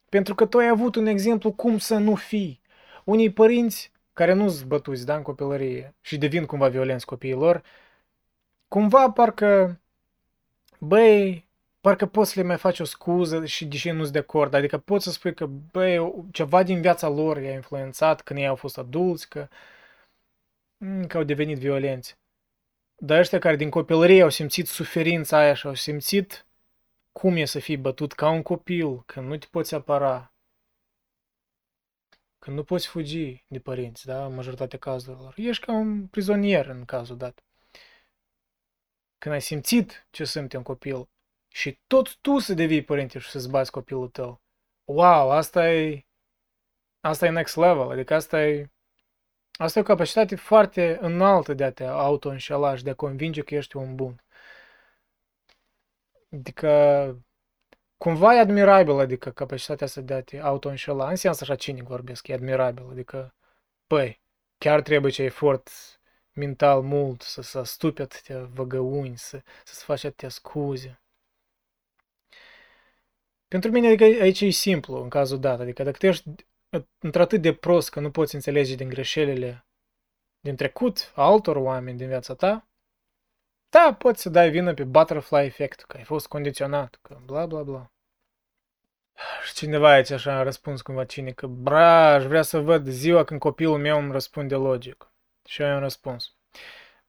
Pentru că tu ai avut un exemplu cum să nu fii. Unii părinți care nu sunt bătuți, da, în copilărie și devin cumva violenți copiilor, cumva parcă, băi, parcă poți să le mai faci o scuză și deși nu-ți de acord, adică poți să spui că, băi, ceva din viața lor i-a influențat când ei au fost adulți, că mm, că au devenit violenți. Dar ăștia care din copilărie au simțit suferința aia și au simțit cum e să fii bătut ca un copil, când nu te poți apăra, când nu poți fugi de părinți, da, în majoritatea cazurilor. Ești ca un prizonier în cazul dat. Când ai simțit ce simte un copil și tot tu să devii părinte și să-ți bați copilul tău. Wow, asta e asta e next level, adică asta e asta e o capacitate foarte înaltă de a te auto-înșela și de a convinge că ești un bun. Adică cumva e admirabil, adică capacitatea asta de a te auto-înșela. În sens așa cinic vorbesc, e admirabil, adică păi, chiar trebuie ce efort mental mult să, să stupi atâtea văgăuni, să, să-ți faci atâtea scuze. Pentru mine, adică aici e simplu în cazul dat, adică dacă tu ești într-atât de prost că nu poți înțelege din greșelile din trecut altor oameni din viața ta, da, poți să dai vină pe butterfly effect, că ai fost condiționat, că bla bla bla. Și cineva aici așa a răspuns cumva cine că bra, aș vrea să văd ziua când copilul meu îmi răspunde logic. Și eu am răspuns.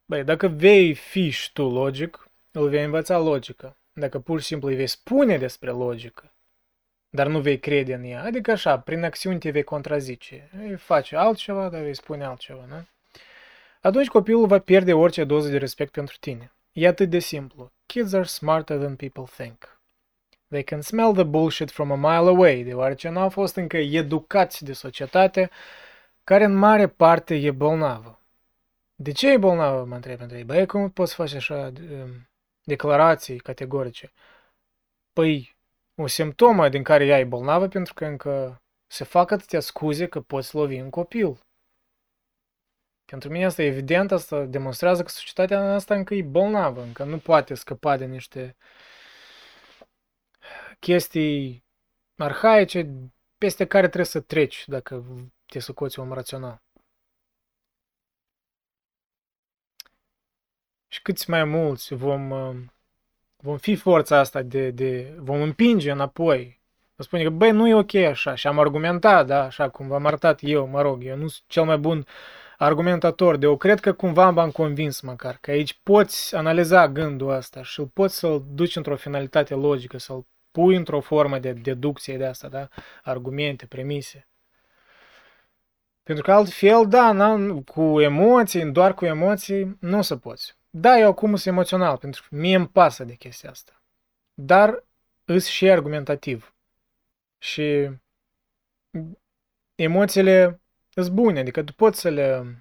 Băi, dacă vei fi și tu logic, îl vei învăța logică. Dacă pur și simplu îi vei spune despre logică, dar nu vei crede în ea, adică așa, prin acțiuni te vei contrazice. Îi face altceva, dar vei spune altceva, nu? Atunci copilul va pierde orice doză de respect pentru tine. E atât de simplu. Kids are smarter than people think. They can smell the bullshit from a mile away, deoarece nu au fost încă educați de societate, care în mare parte e bolnavă. De ce e bolnavă, mă întreb între ei? Băi, cum poți face așa um, declarații categorice? Păi, o simptomă din care ea e bolnavă pentru că încă se fac atâtea scuze că poți lovi un copil. Pentru mine asta e evident, asta demonstrează că societatea asta încă e bolnavă, încă nu poate scăpa de niște chestii arhaice peste care trebuie să treci dacă te socoți om rațional. Și câți mai mulți vom, vom fi forța asta de, de vom împinge înapoi. Vă spune că, băi, nu e ok așa. Și am argumentat, da, așa cum v-am arătat eu, mă rog, eu nu sunt cel mai bun argumentator, de eu cred că cumva m-am convins măcar, că aici poți analiza gândul ăsta și îl poți să-l duci într-o finalitate logică, să-l pui într-o formă de deducție de asta, da? Argumente, premise. Pentru că altfel, da, na, cu emoții, doar cu emoții, nu o să poți. Da, eu acum sunt emoțional, pentru că mie îmi pasă de chestia asta. Dar îs și argumentativ. Și emoțiile sunt bune, adică tu poți să le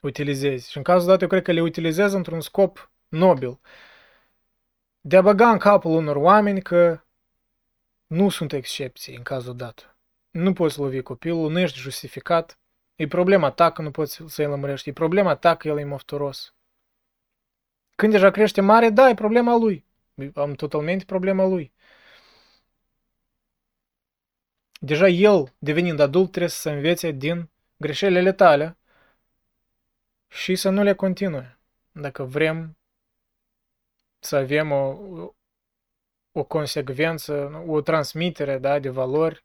utilizezi. Și în cazul dat eu cred că le utilizez într-un scop nobil. De a băga în capul unor oameni că nu sunt excepții în cazul dat. Nu poți lovi copilul, nu ești justificat. E problema ta că nu poți să-i lămurești. E problema ta că el e mofturos. Când deja crește mare, da, e problema lui. Am totalmente problema lui. Deja el, devenind adult, trebuie să învețe din greșelile tale și să nu le continue. Dacă vrem să avem o, o consecvență, o transmitere da, de valori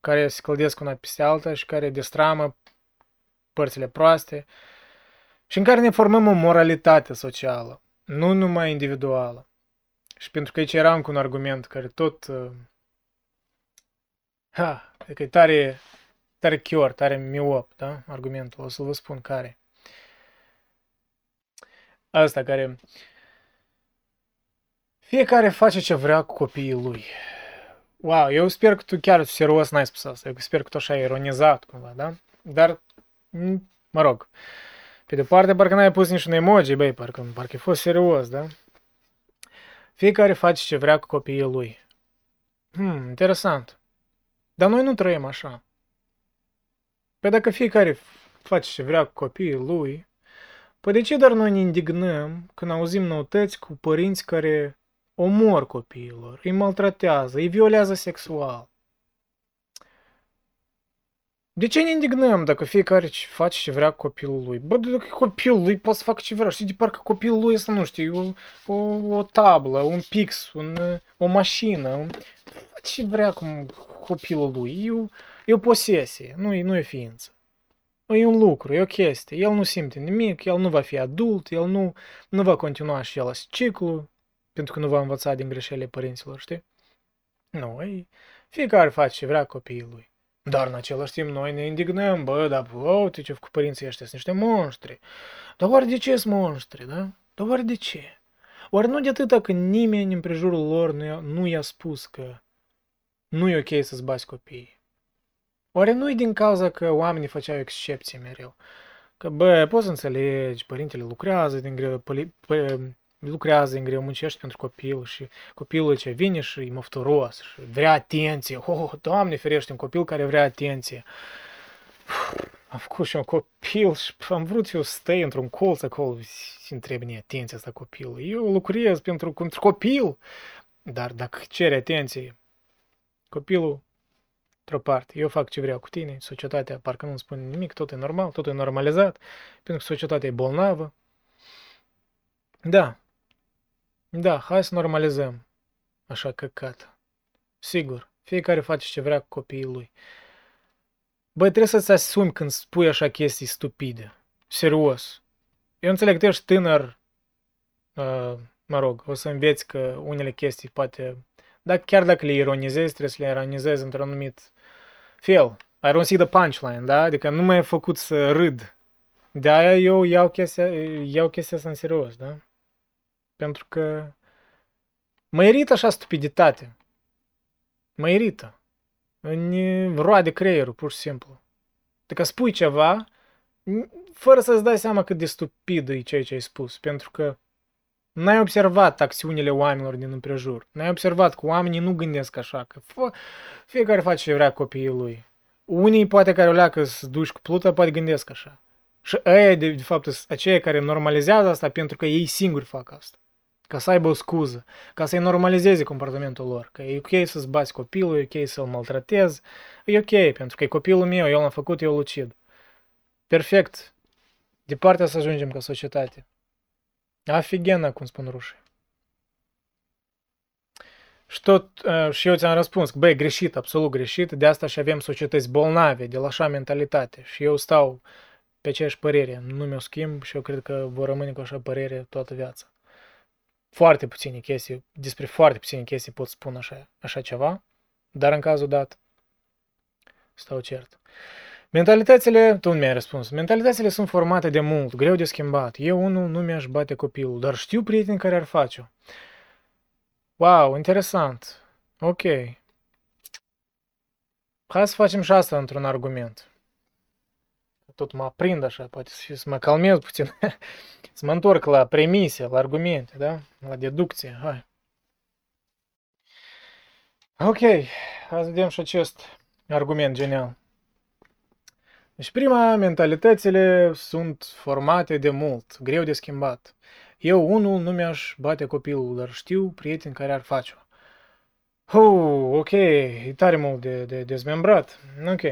care se clădesc una peste alta și care destramă părțile proaste și în care ne formăm o moralitate socială, nu numai individuală. Și pentru că aici eram cu un argument care tot uh, Ha, adică e tare, tare chior, tare miop, da? Argumentul, o să vă spun care. Asta care... Fiecare face ce vrea cu copiii lui. Wow, eu sper că tu chiar serios n-ai spus asta. Eu sper că tu așa ironizat cumva, da? Dar, mă rog, pe de parte parcă n-ai pus niciun emoji, băi, parcă, parcă ai fost serios, da? Fiecare face ce vrea cu copiii lui. Hmm, interesant. Dar noi nu trăim așa. Păi dacă fiecare face ce vrea cu copiii lui, păi de ce doar noi ne indignăm când auzim noutăți cu părinți care omor copiilor, îi maltratează, îi violează sexual? De ce ne indignăm dacă fiecare face ce vrea cu copilul lui? Bă, dacă copilul lui poate să facă ce vrea. Știi, de parcă copilul lui este, nu știu, o, o, o tablă, un pix, un, o mașină. Un... Ce vrea cu copilul lui. E o, e o posesie, nu e, nu e ființă. E un lucru, e o chestie. El nu simte nimic, el nu va fi adult, el nu, nu va continua și el ciclu, pentru că nu va învăța din greșelile părinților, știi? Nu, e, fiecare face ce vrea copiii lui. Dar în același timp noi ne indignăm, bă, dar uite ce cu părinții ăștia, sunt niște monștri. Dar oare de ce sunt monștri, da? Dar oare de ce? Oare nu de atâta că nimeni în prejurul lor nu, nu i-a spus că nu e ok să-ți bați copiii? Oare nu e din cauza că oamenii făceau excepții mereu? Că, bă, poți să înțelegi, părintele lucrează din greu, lucrează în greu, muncește pentru copil și copilul ce vine și e măfturos și vrea atenție. Oh, Doamne ferește, un copil care vrea atenție. Am făcut și un copil și am vrut eu să stai într-un colț acolo și îmi trebuie atenție asta copilul. Eu lucrez pentru, pentru copil, dar dacă cere atenție, copilul într-o parte, eu fac ce vreau cu tine, societatea parcă nu-mi spune nimic, tot e normal, tot e normalizat, pentru că societatea e bolnavă. Da, da, hai să normalizăm așa căcat. Sigur, fiecare face ce vrea cu copiii lui. Băi, trebuie să-ți asumi când spui așa chestii stupide. Serios. Eu înțeleg că ești tânăr, uh, mă rog, o să înveți că unele chestii poate, dar chiar dacă le ironizezi, trebuie să le ironizezi într-un anumit fel. I don't see the punchline, da? Adică nu m-ai făcut să râd. De aia eu iau chestia, iau chestia asta în serios, da? Pentru că mă irită așa stupiditate. Mă irită. Îmi roade creierul, pur și simplu. Adică spui ceva fără să-ți dai seama cât de stupid e ceea ce ai spus. Pentru că n-ai observat acțiunile oamenilor din împrejur. N-ai observat că oamenii nu gândesc așa. Că fiecare face ce vrea copiii lui. Unii poate care o leacă să duci cu plută, poate gândesc așa. Și ei, de, de fapt, sunt aceia care normalizează asta pentru că ei singuri fac asta ca să aibă o scuză, ca să-i normalizeze comportamentul lor, că e ok să-ți bați copilul, e ok să-l maltratezi, e ok, pentru că e copilul meu, eu l-am făcut, eu îl ucid. Perfect. Departe să ajungem ca societate. Afigenă, cum spun rușii. Și tot, uh, și eu ți-am răspuns, băi, greșit, absolut greșit, de asta și avem societăți bolnave, de la așa mentalitate. Și eu stau pe aceeași părere, nu mi-o schimb și eu cred că vor cu așa părere toată viața foarte puține chestii, despre foarte puține chestii pot spune așa, așa ceva, dar în cazul dat stau cert. Mentalitățile, tu nu mi-ai răspuns, mentalitățile sunt formate de mult, greu de schimbat. Eu unul nu mi-aș bate copilul, dar știu prieteni care ar face-o. Wow, interesant. Ok. Hai să facem și asta într-un argument tot mă aprind așa, poate și să mă calmez puțin, să mă întorc la premise, la argumente, da? La deducție, hai. Ok, hai să vedem și acest argument genial. Deci prima, mentalitățile sunt formate de mult, greu de schimbat. Eu, unul, nu mi-aș bate copilul, dar știu prieteni care ar face-o. Oh, ok, e tare mult de, de dezmembrat. Ok.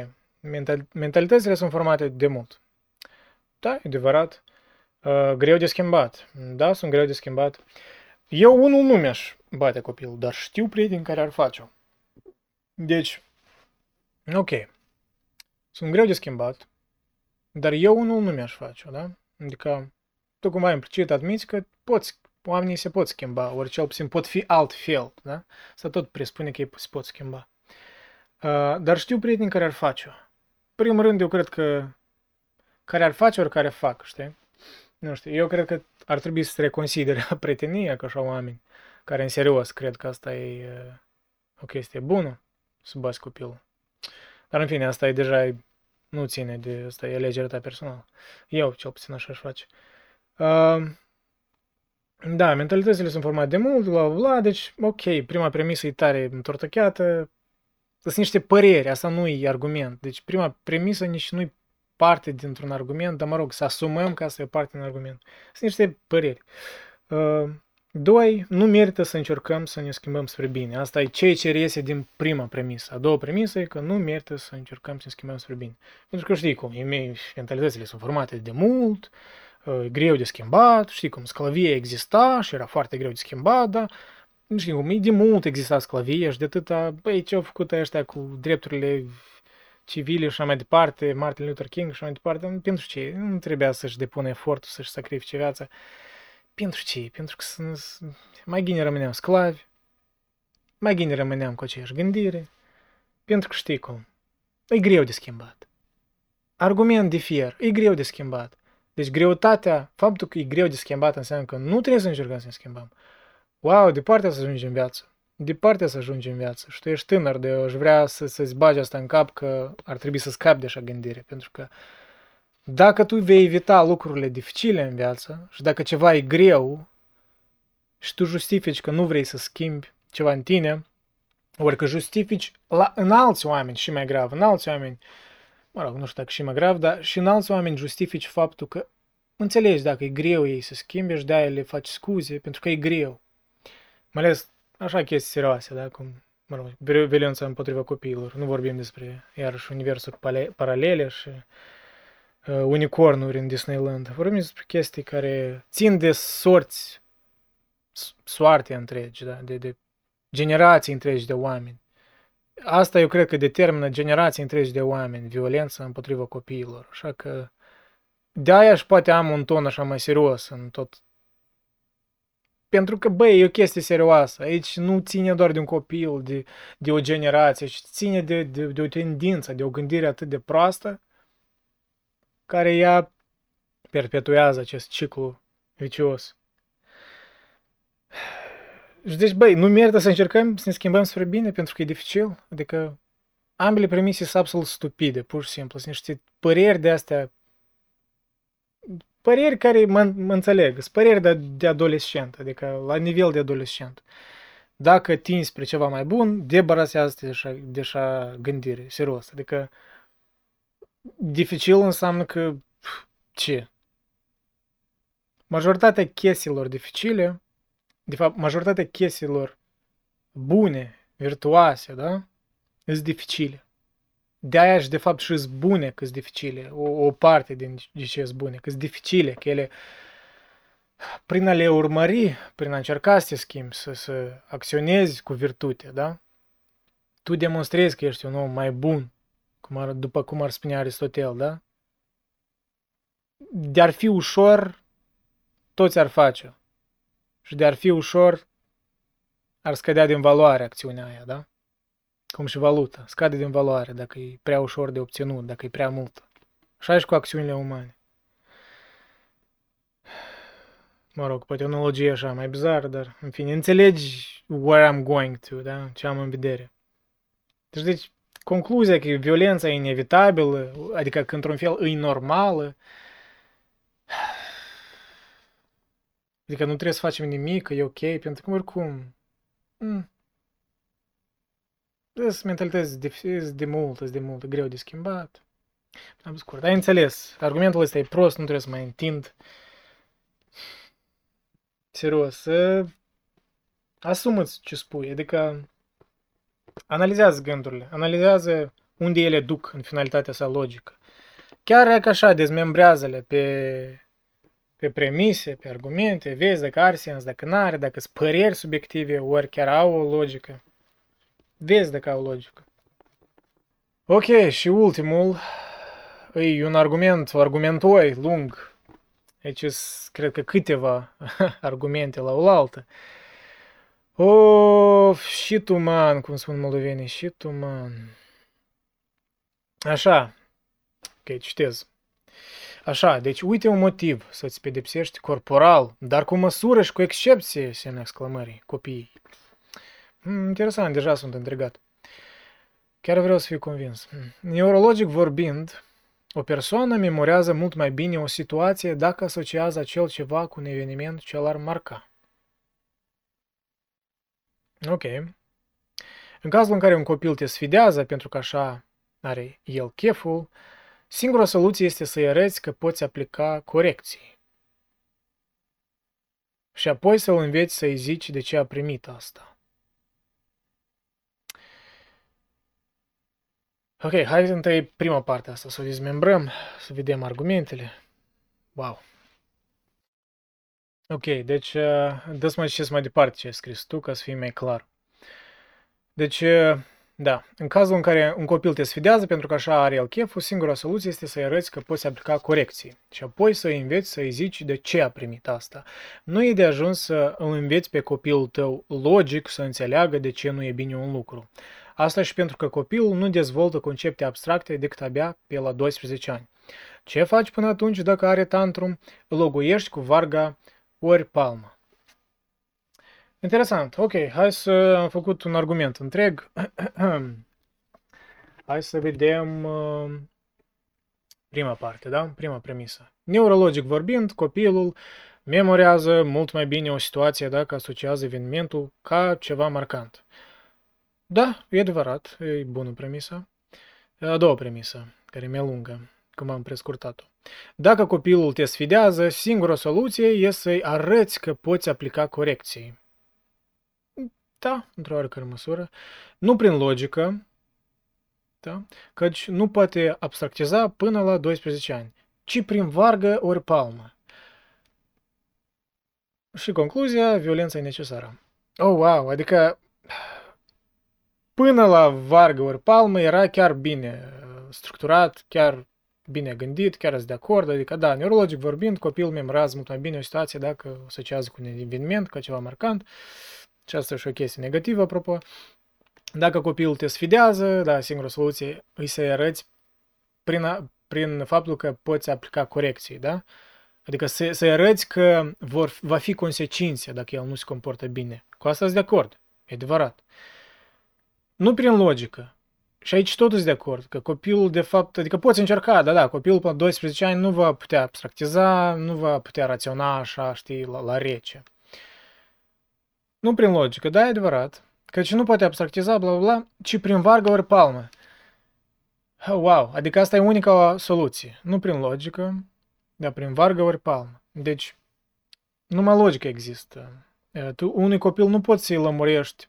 Mental, mentalitățile sunt formate de mult. Da, e adevărat. Uh, greu de schimbat. Da, sunt greu de schimbat. Eu unul nu mi-aș bate copilul, dar știu prieteni care ar face-o. Deci, ok. Sunt greu de schimbat, dar eu unul nu mi-aș face-o, da? Adică, tu cumva implicit admiți că poți, oamenii se pot schimba, ori cel puțin pot fi altfel, da? Să tot presupune că ei se pot schimba. Uh, dar știu prieteni care ar face-o primul rând, eu cred că care ar face, ori care fac, știi? Nu știu, eu cred că ar trebui să se reconsidere prietenia ca așa oameni care în serios cred că asta e uh, o chestie bună să bați copilul. Dar în fine, asta e deja nu ține de asta, e alegerea ta personală. Eu, cel puțin, așa aș face. Uh, da, mentalitățile sunt formate de mult, bla, bla, bla, deci, ok, prima premisă e tare întortăcheată, sunt niște păreri, asta nu e argument. Deci prima premisă nici nu e parte dintr-un argument, dar mă rog, să asumăm că asta e parte din argument. Sunt niște păreri. Uh, doi, nu merită să încercăm să ne schimbăm spre bine. Asta e ceea ce reiese din prima premisă. A doua premisă e că nu merită să încercăm să ne schimbăm spre bine. Pentru că știi cum, mentalitățile sunt formate de mult, e greu de schimbat, știi cum, sclavia exista și era foarte greu de schimbat, dar nu știu cum, de mult exista sclavie și de atâta, băi, ce au făcut ăștia cu drepturile civile și așa mai departe, Martin Luther King și așa mai departe, pentru ce? Nu trebuia să-și depună efortul, să-și sacrifice viața. Pentru ce? Pentru că mai gine rămâneam sclavi, mai gine rămâneam cu aceeași gândire, pentru că știi cum, e greu de schimbat. Argument de fier, e greu de schimbat. Deci greutatea, faptul că e greu de schimbat înseamnă că nu trebuie să încercăm să ne schimbăm. Wow, departe să ajungi în viață. Departe să ajungi în viață. Și tu ești tânăr, de aș vrea să, să-ți bagi asta în cap că ar trebui să scapi de așa gândire. Pentru că dacă tu vei evita lucrurile dificile în viață și dacă ceva e greu și tu justifici că nu vrei să schimbi ceva în tine, ori că justifici la, în alți oameni și mai grav, în alți oameni, mă rog, nu știu dacă și mai grav, dar și în alți oameni justifici faptul că înțelegi dacă e greu ei să schimbe și de-aia le faci scuze pentru că e greu. Mai ales așa chestii serioase, da, cum, mă rog, violența împotriva copiilor. Nu vorbim despre, iarăși, universuri paralele și uh, unicornuri în Disneyland. Vorbim despre chestii care țin de sorți, soarte întregi, da, de, de generații întregi de oameni. Asta eu cred că determină generații întregi de oameni, violența împotriva copiilor. Așa că de-aia și poate am un ton așa mai serios în tot. Pentru că, băi, e o chestie serioasă. Aici nu ține doar de un copil, de, de o generație, ci ține de, de, de o tendință, de o gândire atât de proastă, care ea perpetuează acest ciclu vicios. Și deci, băi, nu merită să încercăm să ne schimbăm spre bine pentru că e dificil. Adică ambele premise sunt absolut stupide, pur și simplu. Sunt niște păreri de astea păreri care mă, mă înțeleg, sunt păreri de, de adolescent, adică la nivel de adolescent. Dacă tinzi spre ceva mai bun, debarasează-te de așa, de așa gândire, serios. Adică dificil înseamnă că ce? Majoritatea chestiilor dificile de fapt, majoritatea chestiilor bune, virtuoase, da? Sunt dificile. De aia și de fapt și sunt bune că sunt dificile. O, o parte din de ce sunt bune, că sunt dificile, că ele prin a le urmări, prin a încerca să te schimbi, să, să acționezi cu virtute, da? Tu demonstrezi că ești un om mai bun, cum ar, după cum ar spune Aristotel, da? De-ar fi ușor, toți ar face și de ar fi ușor, ar scădea din valoare acțiunea aia, da? Cum și valuta, scade din valoare dacă e prea ușor de obținut, dacă e prea mult. Așa și cu acțiunile umane. Mă rog, poate o analogie așa mai bizară, dar în fine, înțelegi where I'm going to, da? Ce am în vedere. Deci, deci concluzia că violența e inevitabilă, adică că într-un fel e normală, Adică nu trebuie să facem nimic, că e ok, pentru că oricum... Mm, sunt mentalități de, de mult, de mult, greu de schimbat. Am scurt. Ai înțeles. Argumentul ăsta e prost, nu trebuie să mai întind. Serios, să asumă-ți ce spui. Adică analizează gândurile, analizează unde ele duc în finalitatea sa logică. Chiar dacă așa, dezmembrează-le pe pe premise, pe argumente, vezi dacă are sens, dacă nu are, dacă sunt păreri subiective, ori chiar au o logică. Vezi dacă au logică. Ok, și ultimul, e un argument, o argumentoi lung. Aici cred că câteva argumente la oaltă. Of, și tu, man, cum spun moldovenii, și tu, man. Așa, ok, citez. Așa, deci uite un motiv să-ți pedepsești corporal, dar cu măsură și cu excepție, semne exclamării, copiii. Hmm, interesant, deja sunt intrigat. Chiar vreau să fiu convins. Hmm. Neurologic vorbind, o persoană memorează mult mai bine o situație dacă asociază acel ceva cu un eveniment ce l-ar marca. Ok. În cazul în care un copil te sfidează pentru că așa are el cheful, Singura soluție este să-i arăți că poți aplica corecții. Și apoi să-l înveți să-i zici de ce a primit asta. Ok, hai întâi prima parte asta, să o dezmembrăm, să vedem argumentele. Wow. Ok, deci uh, dă-ți mai mai departe ce ai scris tu, ca să fii mai clar. Deci, uh, Da. În cazul în care un copil te sfidează pentru că așa are el cheful, singura soluție este să-i arăți că poți aplica corecții și apoi să-i înveți să-i zici de ce a primit asta. Nu e de ajuns să îl înveți pe copilul tău logic să înțeleagă de ce nu e bine un lucru. Asta și pentru că copilul nu dezvoltă concepte abstracte decât abia pe la 12 ani. Ce faci până atunci dacă are tantrum? Îl loguiești cu varga ori palmă. Interesant. Ok, hai să am făcut un argument întreg. hai să vedem uh, prima parte, da? Prima premisă. Neurologic vorbind, copilul memorează mult mai bine o situație dacă asociază evenimentul ca ceva marcant. Da, e adevărat, e bună premisa. A doua premisă, care mi-e lungă, cum am prescurtat-o. Dacă copilul te sfidează, singura soluție e să-i arăți că poți aplica corecții. Da, într-o oarecare măsură. Nu prin logică, da? căci nu poate abstractiza până la 12 ani, ci prin vargă ori palmă. Și concluzia, violența e necesară. Oh, wow, adică până la vargă ori palmă era chiar bine uh, structurat, chiar bine gândit, chiar sunt de acord, adică da, neurologic vorbind, copilul memorează mult mai bine o situație dacă o asociază cu un eveniment, ca ceva marcant, și asta e și o chestie negativă, apropo. Dacă copilul te sfidează, da, singura soluție îi să arăți prin, prin faptul că poți aplica corecții, da? Adică să, să arăți că vor, va fi consecințe dacă el nu se comportă bine. Cu asta sunt de acord, e adevărat. Nu prin logică. Și aici tot sunt de acord, că copilul, de fapt, adică poți încerca, da, da, copilul până 12 ani nu va putea abstractiza, nu va putea raționa așa, știi, la, la rece. Nu prin logică, da, e adevărat, căci nu poate abstractiza, bla, bla, bla, ci prin vargă ori palmă. Wow, adică asta e unica soluție. Nu prin logică, dar prin vargă ori palmă. Deci, numai logică există. Tu unui copil nu poți să-i lămurești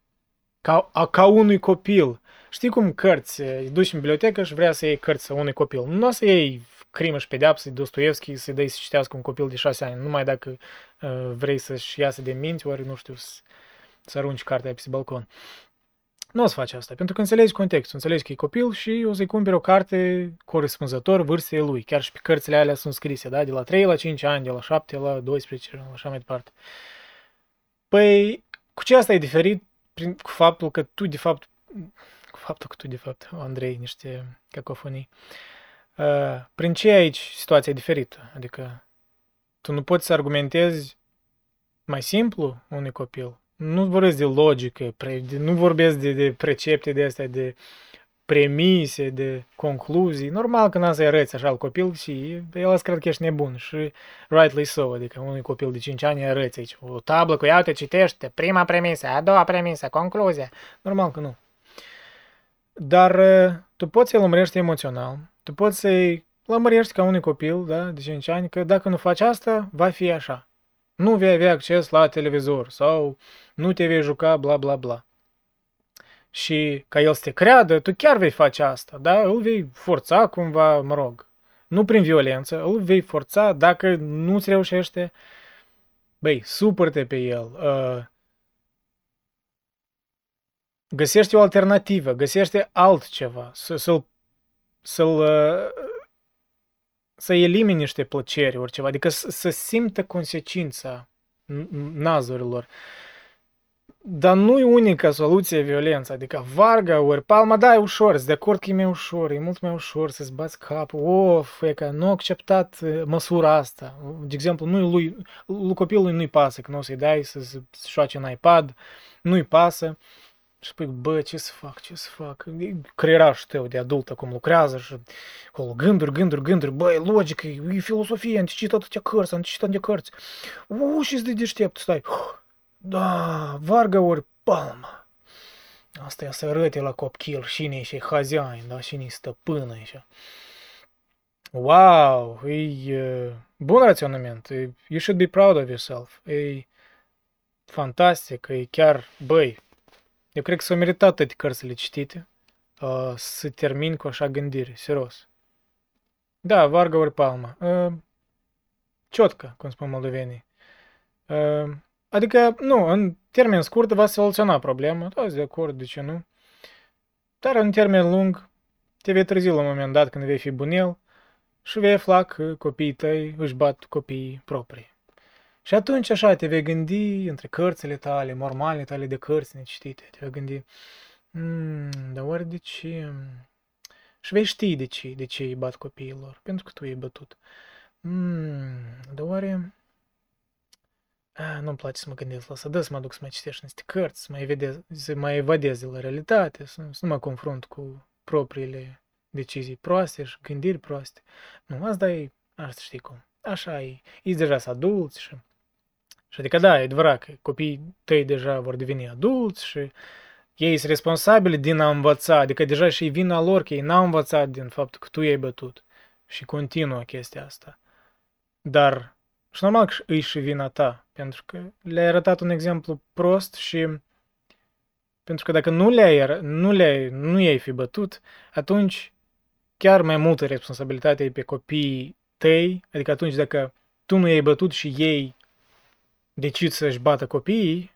ca, ca unui copil. Știi cum cărți, îi duci în bibliotecă și vrea să iei cărți unui copil. Nu o să iei crimă și pedeapsă, Dostoevski, să-i dai să citească un copil de șase ani, numai dacă uh, vrei să-și iasă de minți, ori, nu știu, să, să arunci cartea pe balcon. Nu o să faci asta, pentru că înțelegi contextul, înțelegi că e copil și o să-i cumperi o carte corespunzător vârstei lui. Chiar și pe cărțile alea sunt scrise, da? De la 3 la 5 ani, de la 7 la 12, la așa mai departe. Păi, cu ce asta e diferit prin, cu faptul că tu, de fapt, cu faptul că tu, de fapt, Andrei, niște cacofonii, uh, prin ce aici situația e diferită? Adică, tu nu poți să argumentezi mai simplu unui copil. Nu vorbesc de logică, pre, de, nu vorbesc de, de precepte de astea, de premise, de concluzii. Normal că n-a să-i arăți așa al copil și el a cred că ești nebun și rightly so, adică unui copil de 5 ani arăți aici o tablă cu iau-te, citește, prima premisă, a doua premisă, concluzia. Normal că nu. Dar tu poți să-i lămurești emoțional, tu poți să-i lămurești ca unui copil da, de 5 ani că dacă nu faci asta, va fi așa. Nu vei avea acces la televizor sau nu te vei juca, bla bla bla și ca el să te creadă, tu chiar vei face asta, da? Îl vei forța cumva, mă rog, nu prin violență, îl vei forța dacă nu-ți reușește, băi, supărte pe el, uh, găsește o alternativă, găsește altceva, să, să-l, să-l, uh, să elimine niște plăceri, oriceva, adică să, să simtă consecința nazurilor. Dar nu e unica soluție violența, adică varga ori palma, da, e ușor, sunt de acord că e mai ușor, e mult mai ușor să-ți bați capul, of, e că nu a acceptat măsura asta. De exemplu, nu lui, lui copilului nu-i pasă că nu o să-i dai să se joace în iPad, nu-i pasă. Și spui, bă, ce să fac, ce să fac? Creierașul tău de adult acum lucrează și acolo gânduri, gânduri, gânduri, bă, e logică, e filosofie, am citit atâtea cărți, am citit atâtea cărți. U, și de deștept, stai. Da, Varga ori Palma. Asta e să arăte la copil cine e și haziain, da, cine e stăpână așa. Wow, e bun raționament. E, you should be proud of yourself. E fantastic, e chiar, băi, eu cred că s-au meritat toate cărțile citite uh, să termin cu așa gândire, serios. Da, Varga ori Palma. Uh, ciotcă, cum spun moldovenii. Uh, Adică, nu, în termen scurt va soluționa problema, da, de acord, de ce nu? Dar în termen lung, te vei trezi la un moment dat când vei fi bunel și vei afla că copiii tăi își bat copiii proprii. Și atunci așa te vei gândi între cărțile tale, mormale tale de cărți necitite, te vei gândi, mm, dar oare de ce... Și vei ști de ce, de ce îi bat copiilor, pentru că tu i-ai bătut. Mm, dar oare... A, nu-mi place să mă gândesc la asta, dă să mă duc să mai citești niște cărți, să mai, vedez, să mai evadez de la realitate, să, să nu mă confrunt cu propriile decizii proaste și gândiri proaste. Nu, asta e, asta știi cum. Așa e. Ești deja adulți și... Și adică da, e adevărat că copiii tăi deja vor deveni adulți și ei sunt responsabili din a învăța, adică deja și vina lor că ei n-au învățat din faptul că tu i-ai bătut și continuă chestia asta. Dar și normal că îi și vina ta, pentru că le-ai arătat un exemplu prost și pentru că dacă nu le-ai, nu le nu i-ai fi bătut, atunci chiar mai multă responsabilitate e pe copiii tăi, adică atunci dacă tu nu i-ai bătut și ei decid să-și bată copiii,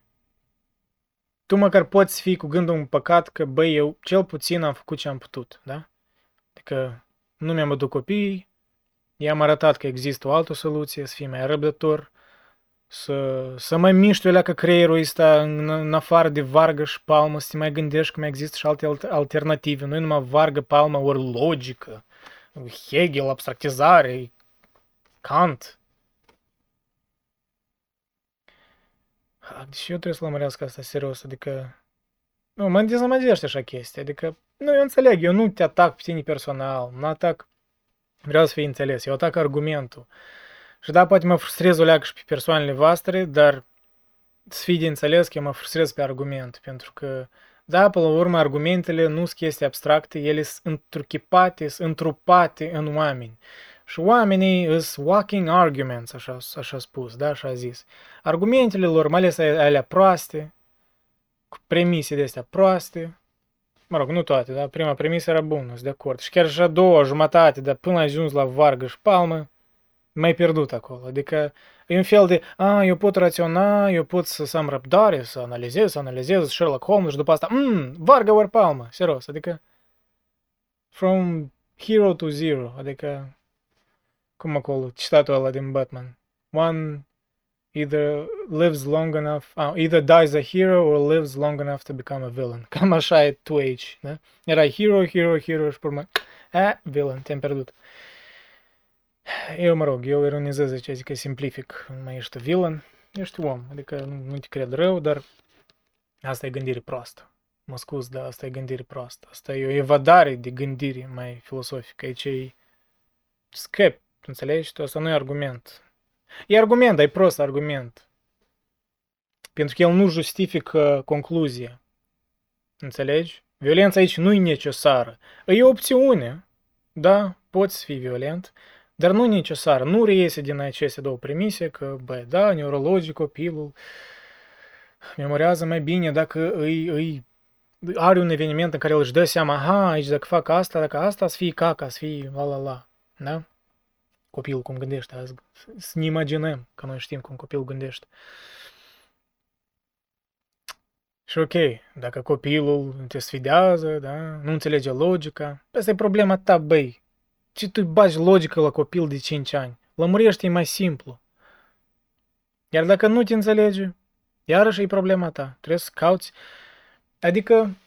tu măcar poți fi cu gândul un păcat că, băi, eu cel puțin am făcut ce am putut, da? Adică nu mi-am bătut copiii, i-am arătat că există o altă soluție, să fii mai răbdător, să, să mai miști o că creierul ăsta în, în afară de vargă și palmă, să te mai gândești că mai există și alte alternative, nu numai vargă, palmă, ori logică, Hegel, abstractizare, Kant. Deci eu trebuie să lămărească asta serios, adică... Nu, mă dezamăgește așa chestia, adică... Nu, eu înțeleg, eu nu te atac pe tine personal, nu atac... Vreau să fii înțeles, eu atac argumentul. Și da, poate mă frustrez o leagă și pe persoanele voastre, dar să fii de înțeles că eu mă frustrez pe argument, pentru că, da, pe la urmă, argumentele nu sunt chestii abstracte, ele sunt întruchipate, sunt întrupate în oameni. Și oamenii sunt walking arguments, așa, așa spus, da, așa zis. Argumentele lor, mai ales alea proaste, cu premise de astea proaste, mă rog, nu toate, da, prima premisă era bună, sunt de acord. Și chiar și a doua jumătate, dar până ajuns la Vargăș și Palmă, mai pierdut acolo. Adică e un fel de, a, eu pot raționa, eu pot să, să am răbdare, să analizez, să analizez Sherlock Holmes și după asta, mmm, Varga ori Palma, serios, adică from hero to zero, adică cum acolo, citatul ăla din Batman. One either lives long enough, uh, either dies a hero or lives long enough to become a villain. Cam așa e tu aici, da? Era hero, hero, hero și pe urmă, a, villain, te-am pierdut. Eu, mă rog, eu ironizez aici, zic că simplific, nu mai ești villain, ești om, adică nu, nu te cred rău, dar asta e gândire proastă. Mă scuz, dar asta e gândire proastă. Asta e o evadare de gândire mai filosofică. Aici e scap, înțelegi? Tu asta nu e argument. E argument, dar e prost argument. Pentru că el nu justifică concluzia. Înțelegi? Violența aici nu e necesară. E o opțiune. Da, poți fi violent, dar nu necesar. Nu reiese din aceste două premise că, bă, da, neurologic copilul memorează mai bine dacă îi, îi are un eveniment în care el își dă seama, aha, aici dacă fac asta, dacă asta, să fie caca, să fie la la la, da? Copilul cum gândește azi, să ne imaginăm că noi știm cum copilul gândește. Și ok, dacă copilul te sfidează, da, nu înțelege logica, asta e problema ta, băi, ce tu bagi logică la copil de 5 ani? Lămurește-i mai simplu. Iar dacă nu te înțelege, iarăși e problema ta. Trebuie să cauți. Adică,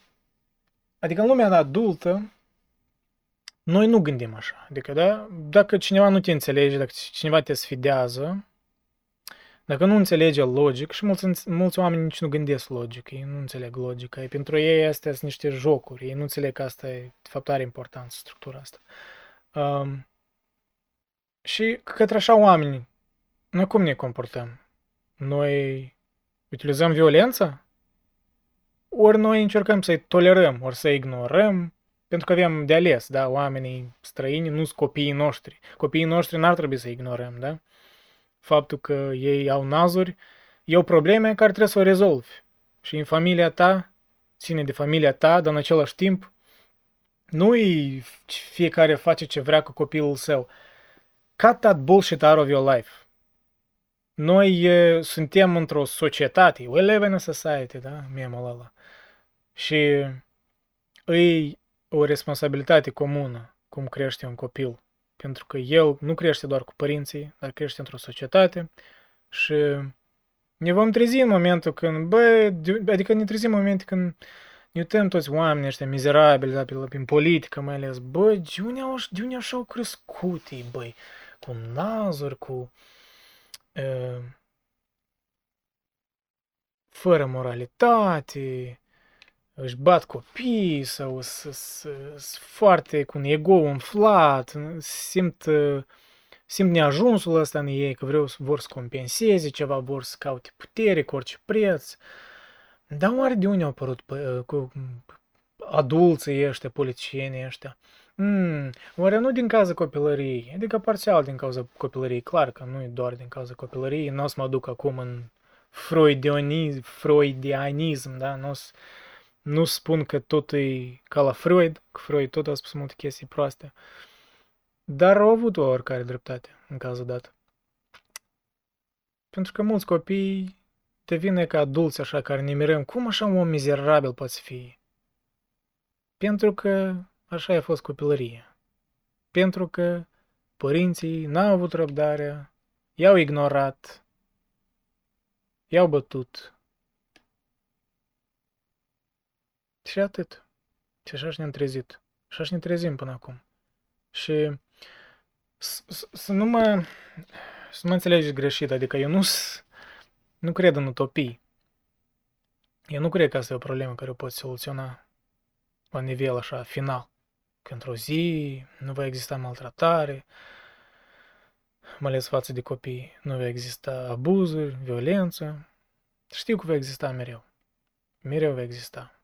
adică în lumea adultă, noi nu gândim așa. Adică, da, dacă cineva nu te înțelege, dacă cineva te sfidează, dacă nu înțelege logic, și mulți, mulți oameni nici nu gândesc logic, ei nu înțeleg logica, pentru ei astea sunt niște jocuri, ei nu înțeleg că asta e, de fapt are importanță, structura asta. Um, și către așa oameni, noi cum ne comportăm? Noi utilizăm violența? Ori noi încercăm să-i tolerăm, ori să-i ignorăm, pentru că avem de ales, da, oamenii străini nu sunt copiii noștri. Copiii noștri n-ar trebui să ignorăm, da? Faptul că ei au nazuri, e o probleme care trebuie să o rezolvi. Și în familia ta, ține de familia ta, dar în același timp nu-i fiecare face ce vrea cu copilul său. Cut that bullshit out of your life. Noi e, suntem într-o societate. We live in a society, da? Memul ăla. Și e o responsabilitate comună cum crește un copil. Pentru că el nu crește doar cu părinții, dar crește într-o societate și ne vom trezi în momentul când, bă, adică ne trezim în momentul când ne uităm toți oamenii ăștia mizerabili, da, prin politică mai ales, bă, de unde, au, de unde așa au crescut ei, băi, cu nazuri, cu... Uh, fără moralitate, își bat copii sau sunt foarte cu un ego umflat, simt, simt neajunsul ăsta în ei, că vreau, vor să compenseze ceva, vor să caute putere cu orice preț. Dar oare de unde au apărut cu adulții ăștia, politicienii ăștia? Mm, oare nu din cauza copilăriei, adică parțial din cauza copilăriei, clar că nu e doar din cauza copilăriei, nu o să mă duc acum în freudianism, freudianism da, nu o să nu spun că tot e ca la Freud, că Freud tot a spus multe chestii proaste. Dar au avut o oricare dreptate în cazul dat. Pentru că mulți copii devine ca adulți așa care ne mirăm. Cum așa un om mizerabil poate fi? Pentru că așa a fost copilăria. Pentru că părinții n-au avut răbdare, i-au ignorat, i-au bătut, Și atât. Și așa și ne-am trezit. Și așa ne trezim până acum. Și să nu mă, să nu mă înțelegeți greșit, adică eu nu, nu cred în utopii. Eu nu cred că asta e o problemă care o poți soluționa la nivel așa final. Că într-o zi nu va exista maltratare, mai ales față de copii, nu va exista abuzuri, violență. Știu că va exista mereu. Mereu va exista.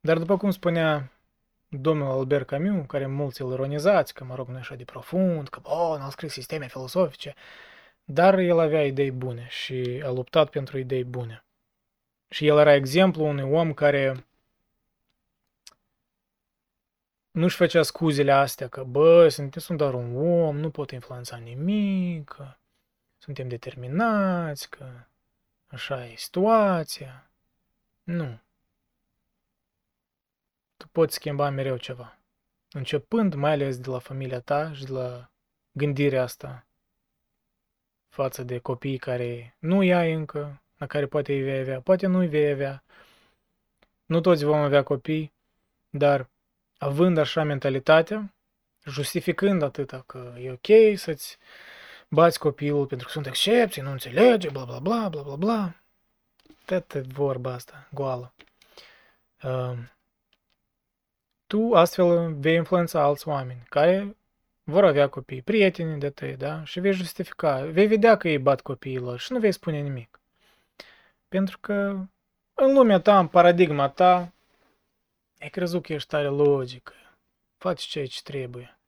Dar după cum spunea domnul Albert Camus, care mulți îl ironizați, că mă rog nu așa de profund, că bă, n-a scris sisteme filosofice, dar el avea idei bune și a luptat pentru idei bune. Și el era exemplu unui om care nu-și făcea scuzele astea că, bă, suntem, sunt doar un om, nu pot influența nimic, că suntem determinați, că așa e situația. Nu tu poți schimba mereu ceva. Începând mai ales de la familia ta și de la gândirea asta față de copiii care nu ai încă, la care poate îi vei avea, poate nu îi vei avea. Nu toți vom avea copii, dar având așa mentalitatea, justificând atâta că e ok să-ți bați copilul pentru că sunt excepții, nu înțelege, bla bla bla bla bla bla. Toată vorba asta, goală. Uh, tu astfel vei influența alți oameni care vor avea copii, prieteni de tăi, da? Și vei justifica, vei vedea că ei bat copiilor și nu vei spune nimic. Pentru că în lumea ta, în paradigma ta, ai crezut că ești tare logică, faci ce aici trebuie.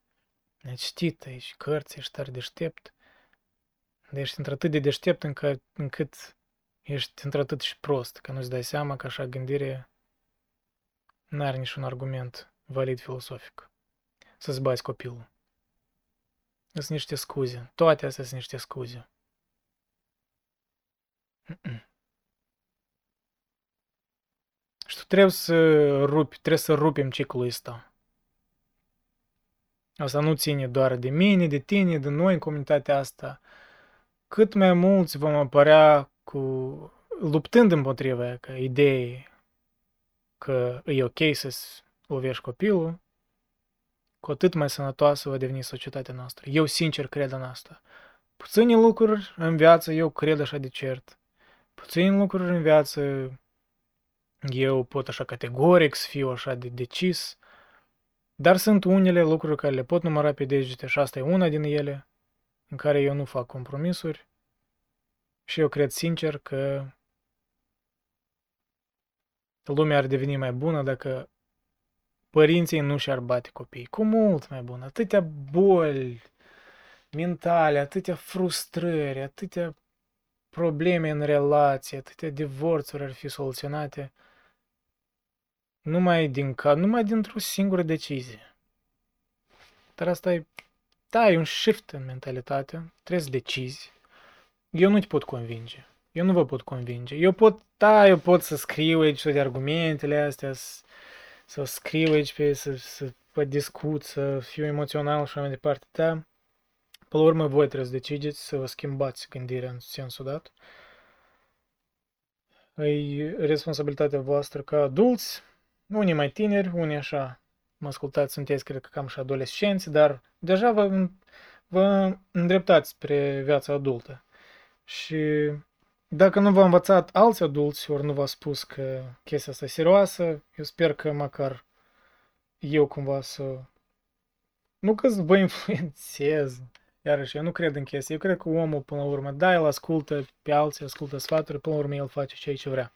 Ai citit aici cărți, ești tare deștept, dar ești într-atât de deștept încât, încât ești într-atât și prost, că nu-ți dai seama că așa gândire n-are niciun argument valid filosofic. Să-ți bați copilul. Sunt niște scuze. Toate astea sunt niște scuze. Și tu trebuie să rupi, trebuie să rupem ciclul ăsta. Asta nu ține doar de mine, de tine, de noi în comunitatea asta. Cât mai mulți vom apărea cu luptând împotriva că idei că e ok să lovești copilul, cu atât mai sănătoasă va deveni societatea noastră. Eu sincer cred în asta. Puține lucruri în viață eu cred așa de cert. Puține lucruri în viață eu pot așa categoric să fiu așa de decis. Dar sunt unele lucruri care le pot număra pe degete și asta e una din ele, în care eu nu fac compromisuri. Și eu cred sincer că lumea ar deveni mai bună dacă părinții nu și-ar bate copiii. Cu mult mai bun. Atâtea boli mentale, atâtea frustrări, atâtea probleme în relație, atâtea divorțuri ar fi soluționate numai din ca, numai dintr-o singură decizie. Dar asta e, da, e un shift în mentalitate, trebuie să decizi. Eu nu te pot convinge. Eu nu vă pot convinge. Eu pot, da, eu pot să scriu aici toate argumentele astea, să să scriu aici pe, să, să vă discut, să fiu emoțional și mai departe, dar pe la urmă voi trebuie să decideți să vă schimbați gândirea în sensul dat. E responsabilitatea voastră ca adulți, unii mai tineri, unii așa, mă ascultați, sunteți cred că cam și adolescenți, dar deja vă, vă îndreptați spre viața adultă. Și dacă nu v-a învățat alți adulți, ori nu v-a spus că chestia asta e serioasă, eu sper că măcar eu cumva să... Nu că vă influențez, iarăși, eu nu cred în chestia. Eu cred că omul, până la urmă, da, el ascultă pe alții, ascultă sfaturi, până la urmă el face ceea ce vrea.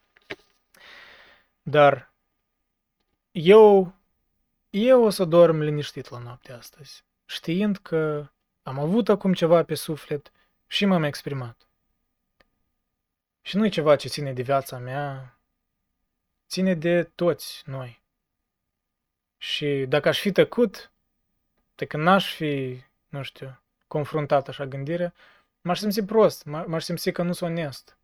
Dar eu, eu o să dorm liniștit la noapte astăzi, știind că am avut acum ceva pe suflet și m-am exprimat. Și nu e ceva ce ține de viața mea, ține de toți noi. Și dacă aș fi tăcut, dacă n-aș fi, nu știu, confruntat așa gândire, m-aș simți prost, m-aș simți că nu sunt onest.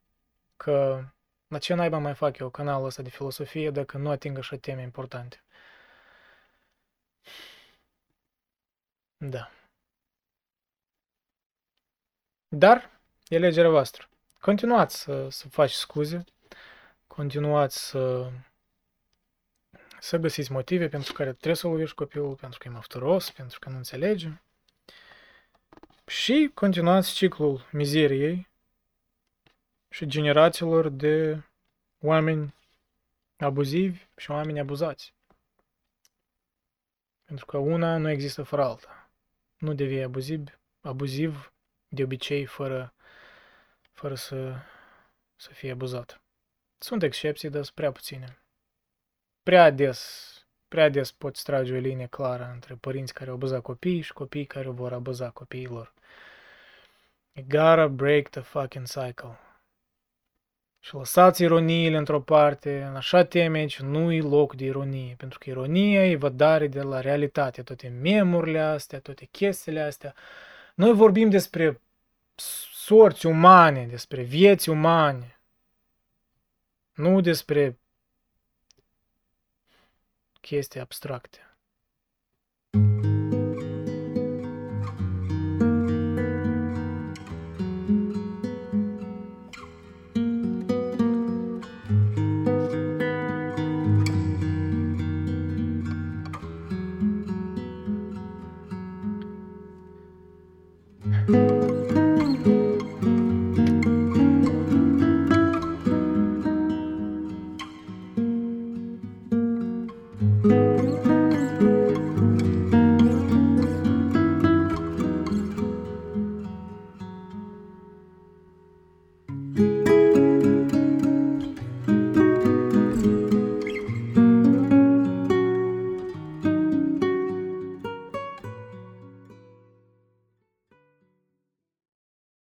Că la ce naiba mai fac eu canalul ăsta de filosofie dacă nu ating așa teme importante? Da. Dar e legerea voastră. Continuați să, să faci scuze, continuați să, să găsiți motive pentru care trebuie să lovești copilul, pentru că e mafturos, pentru că nu înțelege. Și continuați ciclul mizeriei și generațiilor de oameni abuzivi și oameni abuzați. Pentru că una nu există fără alta. Nu devii abuziv, abuziv de obicei fără fără să, să fie abuzat. Sunt excepții, dar sunt prea puține. Prea des, prea des poți trage o linie clară între părinți care au abuzat copiii și copii care vor abuza copiilor. You gotta break the fucking cycle. Și lăsați ironiile într-o parte, în așa temeci nu-i loc de ironie, pentru că ironia e vădare de la realitate, toate memurile astea, toate chestiile astea. Noi vorbim despre sorți umane, despre vieți umane, nu despre chestii abstracte.